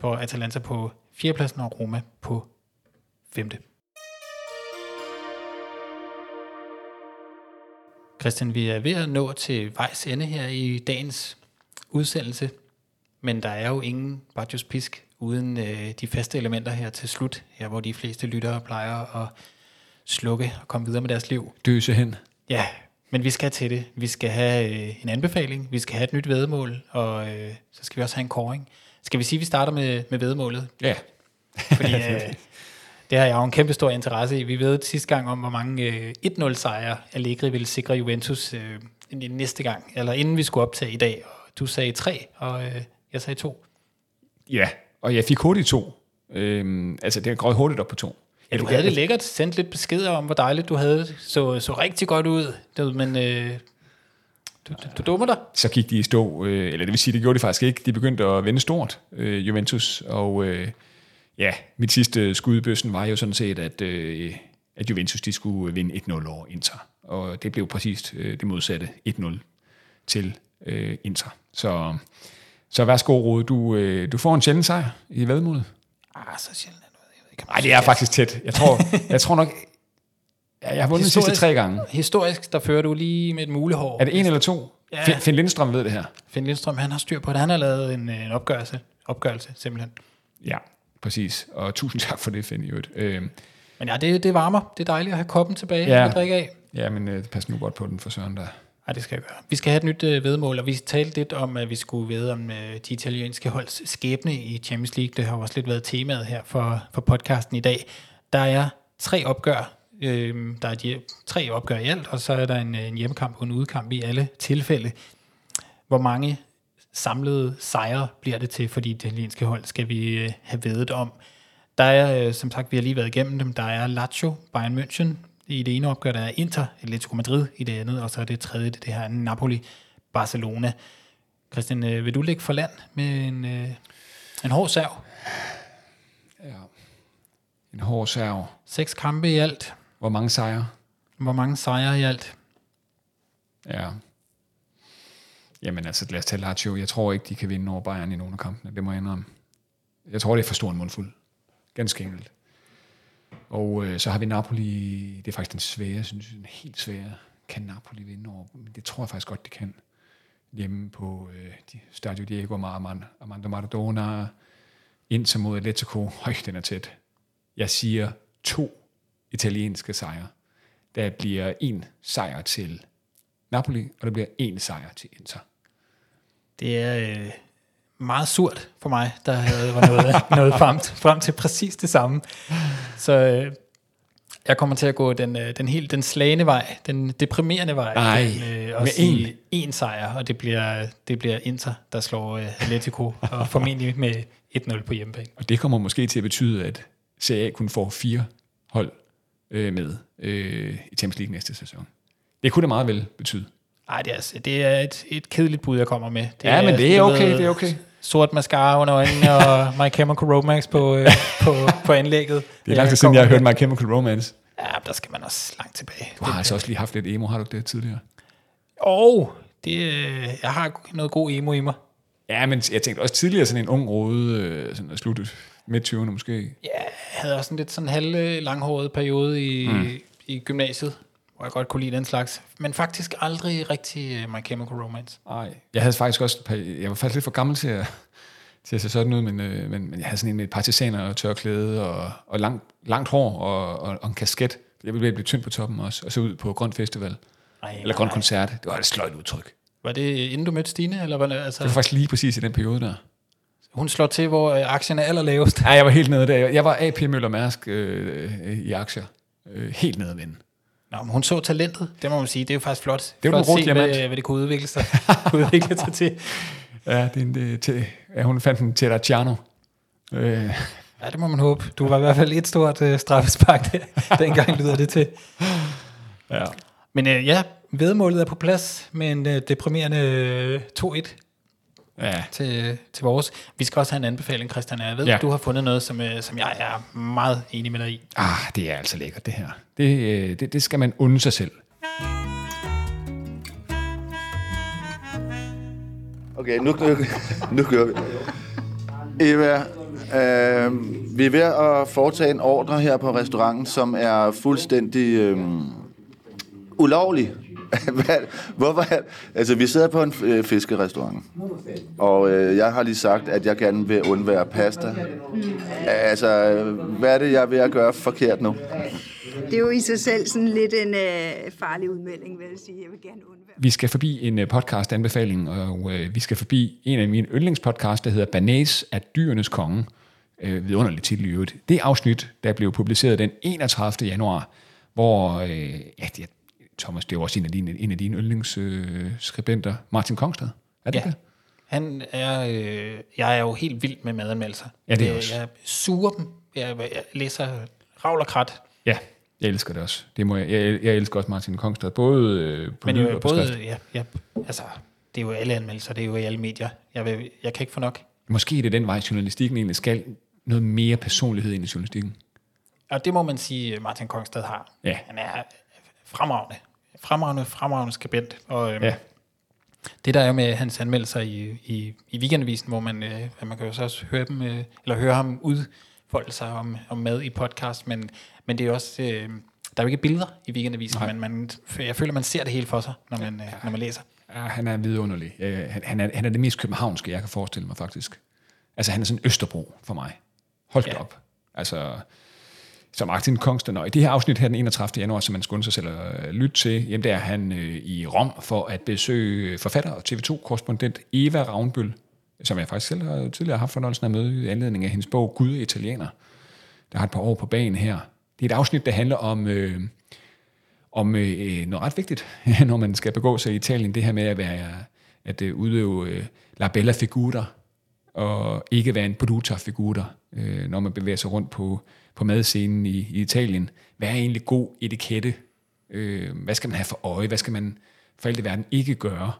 på Atalanta på fjerdepladsen og Roma på femte. Christian, vi er ved at nå til vejs ende her i dagens udsendelse, men der er jo ingen Bajos Pisk uden øh, de faste elementer her til slut, her hvor de fleste lyttere plejer at slukke og komme videre med deres liv. Døse hen. Ja, men vi skal til det. Vi skal have øh, en anbefaling, vi skal have et nyt vedmål, og øh, så skal vi også have en koring. Skal vi sige, at vi starter med, med vedmålet? Ja. Fordi øh, det har jeg jo en kæmpe stor interesse i. Vi ved sidste gang om, hvor mange øh, 1-0 sejre Allegri ville sikre Juventus øh, næste gang, eller inden vi skulle optage i dag. Og du sagde 3, og øh, jeg sagde 2. Ja, og jeg fik hurtigt to. Øhm, altså, det er gået hurtigt op på to. Ja, du havde det lækkert sendt lidt beskeder om, hvor dejligt du havde det. Så, så rigtig godt ud, men øh, du, du, du dummer dig. Så gik de i stå, øh, eller det vil sige, det gjorde de faktisk ikke. De begyndte at vende stort, øh, Juventus, og øh, ja, mit sidste skud i bøssen var jo sådan set, at, øh, at Juventus de skulle vinde 1-0 over Inter. Og det blev præcis øh, det modsatte, 1-0 til øh, Inter. Så, så værsgo, Rode, du, øh, du får en sjældent sejr i vedmålet. Ah, så sjældent Nej, det er faktisk tæt. Jeg tror, jeg tror nok, ja, jeg har vundet de sidste Historisk- tre gange. Historisk, der fører du lige med et mulehår. Er det en eller to? Ja. Finn- Finn Lindstrøm ved det her. Finn Lindstrøm, han har styr på det. Han har lavet en, en opgørelse, opgørelse simpelthen. Ja, præcis. Og tusind tak for det, Finn, i øvrigt. Øh, Men ja, det, det varmer. Det er dejligt at have koppen tilbage Ja. at drikke af. ja, men øh, pas nu godt på den for Søren der. Ja, det skal jeg gøre. Vi skal have et nyt øh, vedmål, og vi talte lidt om, at vi skulle vide om øh, de italienske holds skæbne i Champions League. Det har også lidt været temaet her for, for podcasten i dag. Der er tre opgør. Øh, der er de, tre opgør i alt, og så er der en, øh, en hjemmekamp og en udekamp i alle tilfælde. Hvor mange samlede sejre bliver det til for de italienske hold, skal vi øh, have vedet om. Der er, øh, som sagt, vi har lige været igennem dem, der er Lazio, Bayern München i det ene opgør, der er Inter, Atletico Madrid i det andet, og så er det tredje, det her Napoli, Barcelona. Christian, øh, vil du ligge for land med en, øh, en hård serv? Ja. En hård serv. Seks kampe i alt. Hvor mange sejre? Hvor mange sejre i alt? Ja. Jamen altså, lad os tage Lazio. Jeg tror ikke, de kan vinde over Bayern i nogle af kampene. Det må jeg indrømme. Jeg tror, det er for stor en mundfuld. Ganske enkelt. Og øh, så har vi Napoli. Det er faktisk den svære, synes jeg. Den helt svære. Kan Napoli vinde over? Men det tror jeg faktisk godt, de kan. Hjemme på øh, de, Stadio Diego Armando Maradona. Inter mod Atletico. Høj, den er tæt. Jeg siger to italienske sejre. Der bliver en sejr til Napoli, og der bliver en sejr til Inter. Det er øh, meget surt for mig, der havde var noget, noget frem, frem til præcis det samme. Så øh, jeg kommer til at gå den, øh, den helt den slagende vej, den deprimerende vej. Nej, den, øh, med sige en sejr, og det bliver, det bliver Inter, der slår øh, Atletico, og formentlig med 1-0 på hjemmebane. Og det kommer måske til at betyde, at Serie A kun får fire hold øh, med øh, i Champions League næste sæson. Det kunne det meget vel betyde. Ej, det er, altså- det er et, et kedeligt bud, jeg kommer med. Det Ja, men det er okay, noget det er okay. Sort mascara under øjnene og My Chemical Romance på, øh, på, på anlægget. Det er lang tid siden, jeg har hørt My Chemical Romance. Ja, der skal man også langt tilbage. Du har altså også lige haft lidt emo, har du det tidligere? Og det, øh, jeg har noget god emo i mig. Ja, men jeg tænkte også tidligere sådan en ung rode, øh, sådan sluttet midt 20'erne måske. Ja, havde også en lidt sådan halv langhåret periode i, mm. i gymnasiet, hvor jeg godt kunne lide den slags. Men faktisk aldrig rigtig uh, My Chemical Romance. Nej. Jeg havde faktisk også, jeg var faktisk lidt for gammel til at, til at se sådan ud, men, øh, men, men jeg havde sådan en med partisaner og tørklæde og, og langt, langt hår og, og, og en kasket Jeg ville blive tynd på toppen også, og så ud på Grøn Festival. Ej, Eller Grøn Koncert. Det var et sløjt udtryk. Var det inden du mødte Stine? Eller hvad, Det var altså, faktisk lige præcis i den periode der. Hun slår til, hvor øh, aktien er allerlavest. Nej, jeg var helt nede der. Jeg var AP Møller Mærsk øh, i aktier. Øh, helt nede ved. Nå, men hun så talentet, det må man sige. Det er jo faktisk flot. Det er jo flot at se, hvad, diamant. hvad det kunne udvikle sig, kunne udvikle sig til. Ja, det er det, til, ja, hun fandt en Terracciano. Øh, Ja, det må man håbe. Du var i hvert fald et stort øh, straffespark der, dengang lyder det til. ja. Men øh, ja, vedmålet er på plads med en øh, deprimerende øh, 2-1 ja. til, til vores. Vi skal også have en anbefaling, Christian. Jeg ved, Ja. du har fundet noget, som, øh, som jeg er meget enig med dig i. Ah, det er altså lækkert, det her. Det, øh, det, det skal man unde sig selv. Okay, nu, nu, nu kører vi. Eva, øh, vi er ved at foretage en ordre her på restauranten, som er fuldstændig øh, ulovlig. Hvad- Hvorfor? Altså, vi sidder på en øh, fiskerestaurant, og øh, jeg har lige sagt, at jeg gerne vil undvære pasta. Altså, øh, hvad er det, jeg er ved at gøre forkert nu? Det er jo i sig selv sådan lidt en øh, farlig udmelding, vil jeg sige. Jeg vil gerne undvære. Vi skal forbi en øh, podcast-anbefaling, og øh, vi skal forbi en af mine yndlingspodcasts, der hedder Banæs af dyrenes konge. Øh, vidunderligt titel i øvrigt. Det afsnit, der blev publiceret den 31. januar, hvor, øh, ja, det er, Thomas, det er jo også en af dine, en af dine yndlingsskribenter, øh, Martin Kongstad. Er det Ja. det? Han er, øh, jeg er jo helt vild med madanmeldelser. Ja, det er Øh, også. Jeg suger dem. Jeg, jeg læser ravl og krat. Ja, jeg elsker det også. Det må jeg, jeg, jeg elsker også Martin Kongstad, både øh, på Men jo og på skrift. både, ja, ja, altså, det er jo alle anmeldelser, det er jo i alle medier. Jeg, vil, jeg kan ikke få nok. Måske er det den vej, journalistikken egentlig skal. Noget mere personlighed ind i journalistikken. Og det må man sige, Martin Kongstad har. Ja. Han er fremragende. Fremragende, fremragende skribent. Og øhm, Ja. det der er jo med hans anmeldelser i, i, i weekendavisen, hvor man, øh, man kan jo så også høre, dem, øh, eller høre ham udfolde sig om, om mad i podcast, men, men det er jo også, øh, der er jo ikke billeder i weekendavisen, men man, jeg føler, man ser det hele for sig, når man, øh, når man læser. Ja, han er vidunderlig. Øh, han, han, er, han er det mest københavnske, jeg kan forestille mig faktisk. Altså, han er sådan Østerbro for mig. Hold Ja. op. Altså, så Martin Kongsten, og i det her afsnit her den 31. januar, som man skulle sig selv at øh, lytte til, jamen der er han øh, i Rom for at besøge øh, forfatter og TV2-korrespondent Eva Ravnbøl, som jeg faktisk selv har tidligere haft fornøjelsen af at møde i anledning af hendes bog Gud italiener. Der har et par år på banen her. Det er et afsnit, der handler om, øh, om øh, noget ret vigtigt, når man skal begå sig i Italien, det her med at være at øh, udøve øh, la bella figura, og ikke være en produtta figura, øh, når man bevæger sig rundt på, på madscenen i, i Italien. Hvad er egentlig god etikette? Øh, hvad skal man have for øje? Hvad skal man for alt i verden ikke gøre?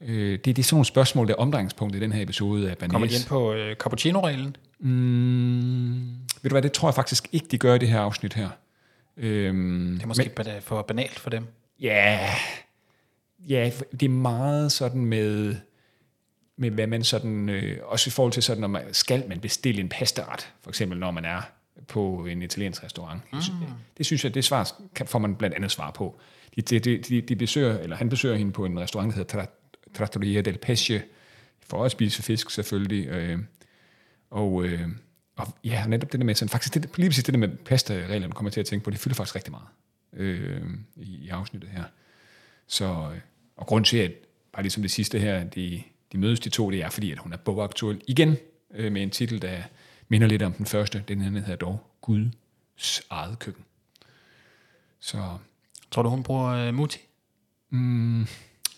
Øh, det, det er sådan nogle spørgsmål, der er omdrejningspunkt i den her episode af Banæs. Kommer de ind på øh, cappuccino-reglen? Mm, ved du hvad, det tror jeg faktisk ikke, de gør i det her afsnit her. Øhm, Det er måske men, for banalt for dem. Ja, ja, det er meget sådan med, med hvad man sådan, øh, også i forhold til sådan, når man, skal man bestille en pastaret, for eksempel når man er på en italiensk restaurant. Mm. Det synes jeg, det svar kan, får man blandt andet svar på. De, de, de, de, besøger, eller han besøger hende på en restaurant, der hedder Tra- Trattoria del Pesce, for at spise fisk selvfølgelig. Øh, og, øh, og ja, netop det der med, sådan, faktisk det, lige præcis det der med pasta-reglerne kommer jeg til at tænke på, det fylder faktisk rigtig meget øh, i, i afsnittet her. Så, øh, og grund til, at bare ligesom det sidste her, de, de mødes de to, det er fordi, at hun er bogaktuel igen øh, med en titel, der minder lidt om den første. Den her hedder dog Guds eget køkken. Så Tror du, hun bruger øh, Muti?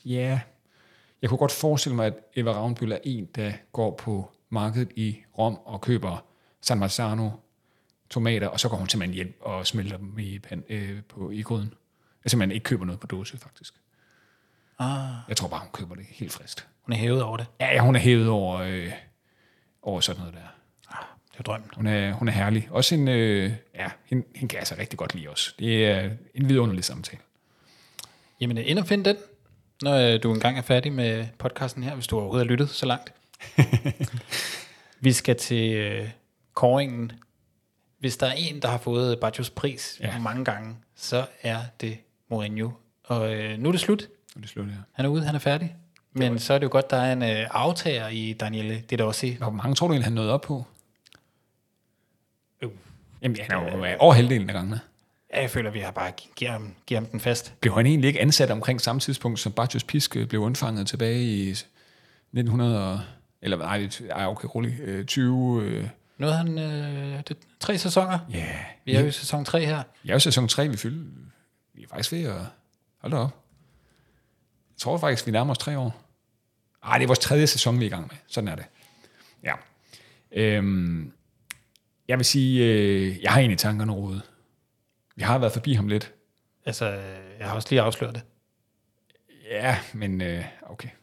ja, jeg kunne godt forestille mig, at Eva Ravnbøl er en, der går på markedet i Rom og køber San Marzano tomater, og så går hun simpelthen hjem og smelter dem i, pan, øh, på, i gryden. Jeg simpelthen ikke køber noget på dåse, faktisk. Ah, Jeg tror bare, hun køber det helt frist. hun er hævet over det. Ja, ja, hun er hævet over, øh, over sådan noget der. Er jo drømmen. Hun er, hun er herlig. Også en, øh, ja, hende, hende kan jeg altså rigtig godt lide også. Det er en vidunderlig samtale. Jamen, øh, ind og find den, når øh, du engang er færdig med podcasten her, hvis du overhovedet har lyttet så langt. Vi skal til øh, kåringen. Hvis der er en, der har fået Bajos pris Ja. ja. mange gange, så er det Mourinho. Og øh, nu er det slut. Og det slutter her. Han er ude, han er færdig. Men så er det jo godt, der er en øh, aftager i Daniele. Det er da også Hvor mange tror du egentlig, han nåede op på? Øh. Jamen, han er jo over halvdelen af gangene. Ja, jeg føler, vi har bare givet ham, givet ham den fast. Blev han egentlig ikke ansat omkring samme tidspunkt, som Bartos Pisk øh, blev undfanget tilbage i 1900, og, eller nej, ej, okay, rolig, øh, 20, øh, Nu har han øh, det, tre sæsoner. ja, yeah. Vi er jo i sæson 3 her. Jeg er jo sæson 3, vi fylder. Vi er faktisk ved at... Hold da op. Jeg tror faktisk, vi nærmer os tre år. Ej, det er vores tredje sæson, vi er i gang med. Sådan er det. Ja. Øhm, jeg vil sige, øh, jeg har en i tankerne rådet. Vi har været forbi ham lidt. Altså, jeg har også lige afsløret det. Ja, men øh, okay.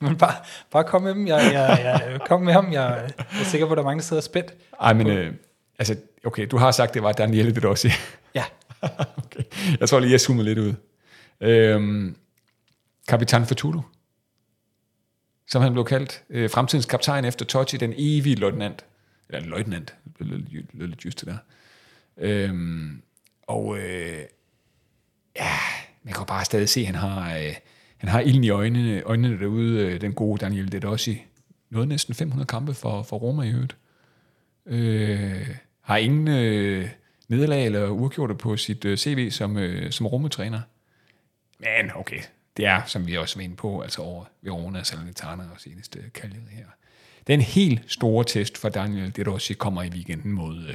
Men bare, bare kom med dem. Jeg, jeg, jeg, kom med ham. Jeg, jeg er sikker på, at der er mange, der sidder spændt. Ej, men øh, altså, okay, du har sagt, det var Danielle, det du også siger. Ja, okay. Jeg tror lige, jeg zoomede lidt ud. Øhm, Kapitan Fatulo, som han blev kaldt. Øh, fremtidens kaptajn efter Totti, den evige løjtnant. Eller løjtnant, det lød lidt- just det der. Øhm, og øh, ja, man kan bare stadig se, at han har, øh, han har ilden i øjnene, øjnene derude, øh, den gode Daniel Dedossi. Nåede næsten 500 kampe for, for Roma i øvrigt. Øh, har ingen øh, nederlag eller uafgjorte på sit øh, CV som, øh, som Roma-træner. Men okay, det er, som vi også var inde på, altså over Verona Salernitana og seneste kaldet her. Den helt store test for Daniel De Rossi kommer i weekenden mod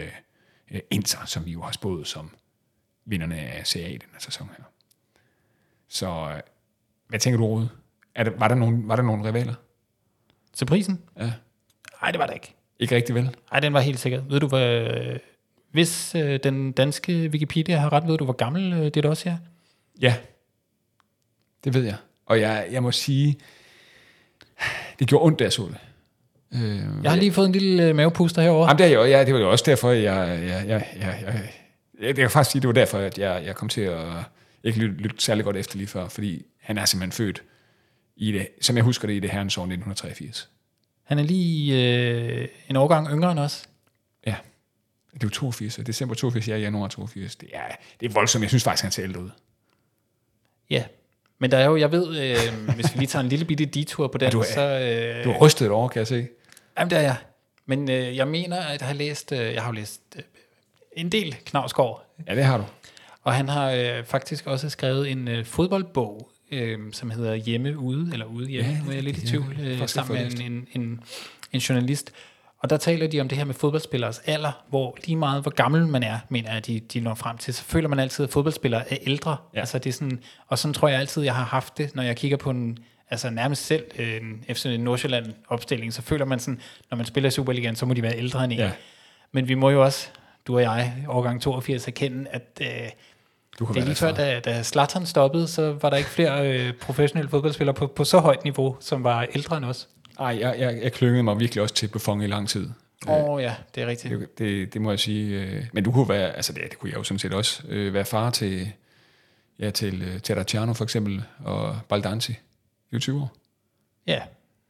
øh, Inter, som vi jo har spået som vinderne af Serie A i den her sæson her. Så øh, hvad tænker du, Rode? Er der, var, der nogen, var der nogen rivaler? til prisen? Ja. Nej, det var det ikke. Ikke rigtig vel? Nej, den var helt sikkert. Ved du, hvad, hvis øh, den danske Wikipedia har ret, ved du, hvor gammel øh, det også er? Ja, det ved jeg. Og jeg, jeg må sige, det gjorde ondt, da jeg så det. Øh, Jeg har lige fået en lille øh, mavepuster herovre. Jamen, det, er jo, ja, det var jo også derfor, jeg, jeg, jeg, jeg, jeg, jeg, jeg kan faktisk sige, det var derfor, at jeg, jeg kom til at ikke lytte, lytte særlig godt efter lige før, fordi han er simpelthen født i det, som jeg husker det, i det herrens år 1983. Han er lige øh, en årgang yngre end os. Ja, det er jo 82, så december 82, ja, januar 82. Det er, det er voldsomt, jeg synes faktisk, han ser ældre ud. Ja, men der er jo, jeg ved, øh, hvis vi lige tager en lille bitte detur på den, du er- så... Øh, Du har rystet et år, kan jeg se. Jamen, det er jeg. Men øh, jeg mener, at jeg har læst, øh, jeg har læst øh, en del Knavsgaard, Ja, det har du. og han har øh, faktisk også skrevet en øh, fodboldbog, øh, som hedder Hjemme Ude, eller Ude Hjemme, Ja, nu er jeg er lidt i tvivl, øh, sammen med en, en, en, en journalist. Og der taler de om det her med fodboldspillers alder, hvor lige meget hvor gammel man er, mener jeg, de, de når frem til, så føler man altid, at fodboldspillere er ældre. Ja. Altså det er sådan, og sådan tror jeg altid, jeg har haft det, når jeg kigger på en, altså nærmest selv øh, en FC Nordsjælland opstilling, så føler man sådan, når man spiller i Superligaen, så må de være ældre end en. Ja. Men vi må jo også, du og jeg, årgang 82, erkende, at øh, Du kan det er lige før, da, da Zlatan stoppede, så var der ikke flere øh, professionelle fodboldspillere på, på så højt niveau, som var ældre end os. Ej, jeg, jeg, jeg klyngede mig virkelig også til Buffon i lang tid. Åh oh, ja, det er rigtigt. Det, det, det må jeg sige. øh, Men du kunne være, altså det, det kunne jeg jo sådan set også, øh, være far til, ja, til øh, Terracciano for eksempel, og Baldanzi. Det er jo 20 år. Ja,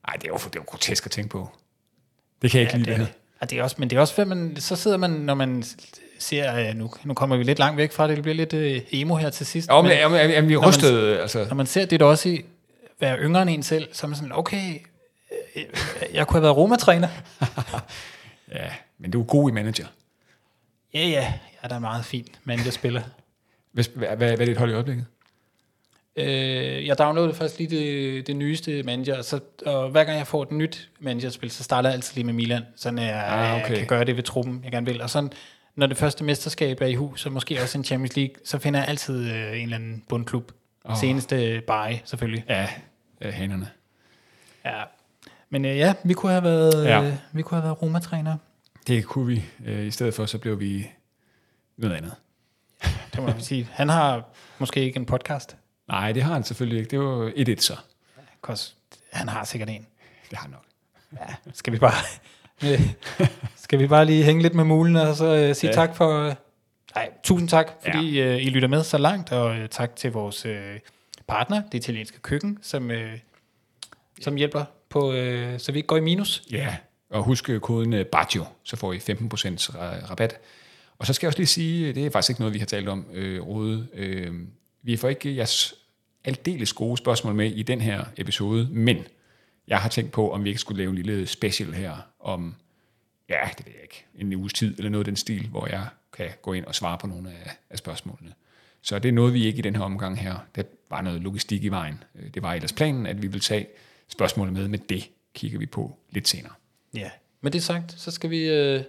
Ej, det er jo, det er jo grotesk at tænke på. Det kan jeg ikke ja lide, det, det er, ja, det er også, men det er også, hvad man, så sidder man, når man ser, øh, nu, nu kommer vi lidt langt væk fra det, det bliver lidt øh, emo her til sidst. Ja, men, jamen, jamen, jamen, vi man- rystede, altså. når man ser det også i, være yngre end en selv, så er man sådan, okay, jeg kunne have været Roma-træner. Ja, men du er god i manager. Ja, ja, jeg er da meget fin managerspiller. Hvad, hvad, hvad er dit hold i øjeblikket? Øh, jeg downloadede først lige det, det nyeste manager, så, og hver gang jeg får et nyt managerspil, så starter jeg altid lige med Milan, så jeg, Ah, okay. jeg kan gøre det ved truppen, jeg gerne vil. Og så når det første mesterskab er i hus, og måske også en Champions League, så finder jeg altid øh, en eller anden bundklub. Oh. Seneste Bari, selvfølgelig. Ja, ja hanerne. Ja. Men øh, ja, vi kunne have været, Ja. øh, vi kunne have været Roma-træner. Det kunne vi. Øh, I stedet for, så blev vi noget andet. Det må jeg sige. Han har måske ikke en podcast. Nej, det har han selvfølgelig ikke. Det var et et så. Cause han har sikkert en. Det har han nok. Ja, skal vi bare, øh, skal vi bare lige hænge lidt med mulen og så øh, sige ja. tak for... Øh, nej, tusind tak, fordi ja. øh, I lytter med så langt, og øh, tak til vores øh, partner, det italienske køkken, som, øh, som hjælper på, øh, så vi ikke går i minus. Ja, og husk øh, koden øh, BAGIO, så får I 15% rabat. Og så skal jeg også lige sige, øh, det er faktisk ikke noget, vi har talt om, øh, Rode. Øh, vi får ikke jeres aldeles gode spørgsmål med i den her episode, men jeg har tænkt på, om vi ikke skulle lave en lille special her om ja, det ved jeg ikke, en uges tid eller noget af den stil, hvor jeg kan gå ind og svare på nogle af, af spørgsmålene. Så det er noget, vi ikke i den her omgang her. Der var noget logistik i vejen. Øh, det var ellers planen, at vi vil tage spørgsmålet med, men det kigger vi på lidt senere. Ja. Men det sagt, så skal vi øh,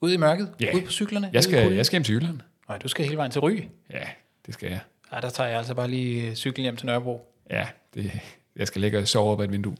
ud i mørket, Ja. ud på cyklerne. Jeg skal, jeg skal hjem til Jylland. Nej, du skal hele vejen til Ry. Ja, det skal jeg. Ja, der tager jeg altså bare lige øh, cyklen hjem til Nørrebro. Ja, det, jeg skal ligge og sove op ad et vindue.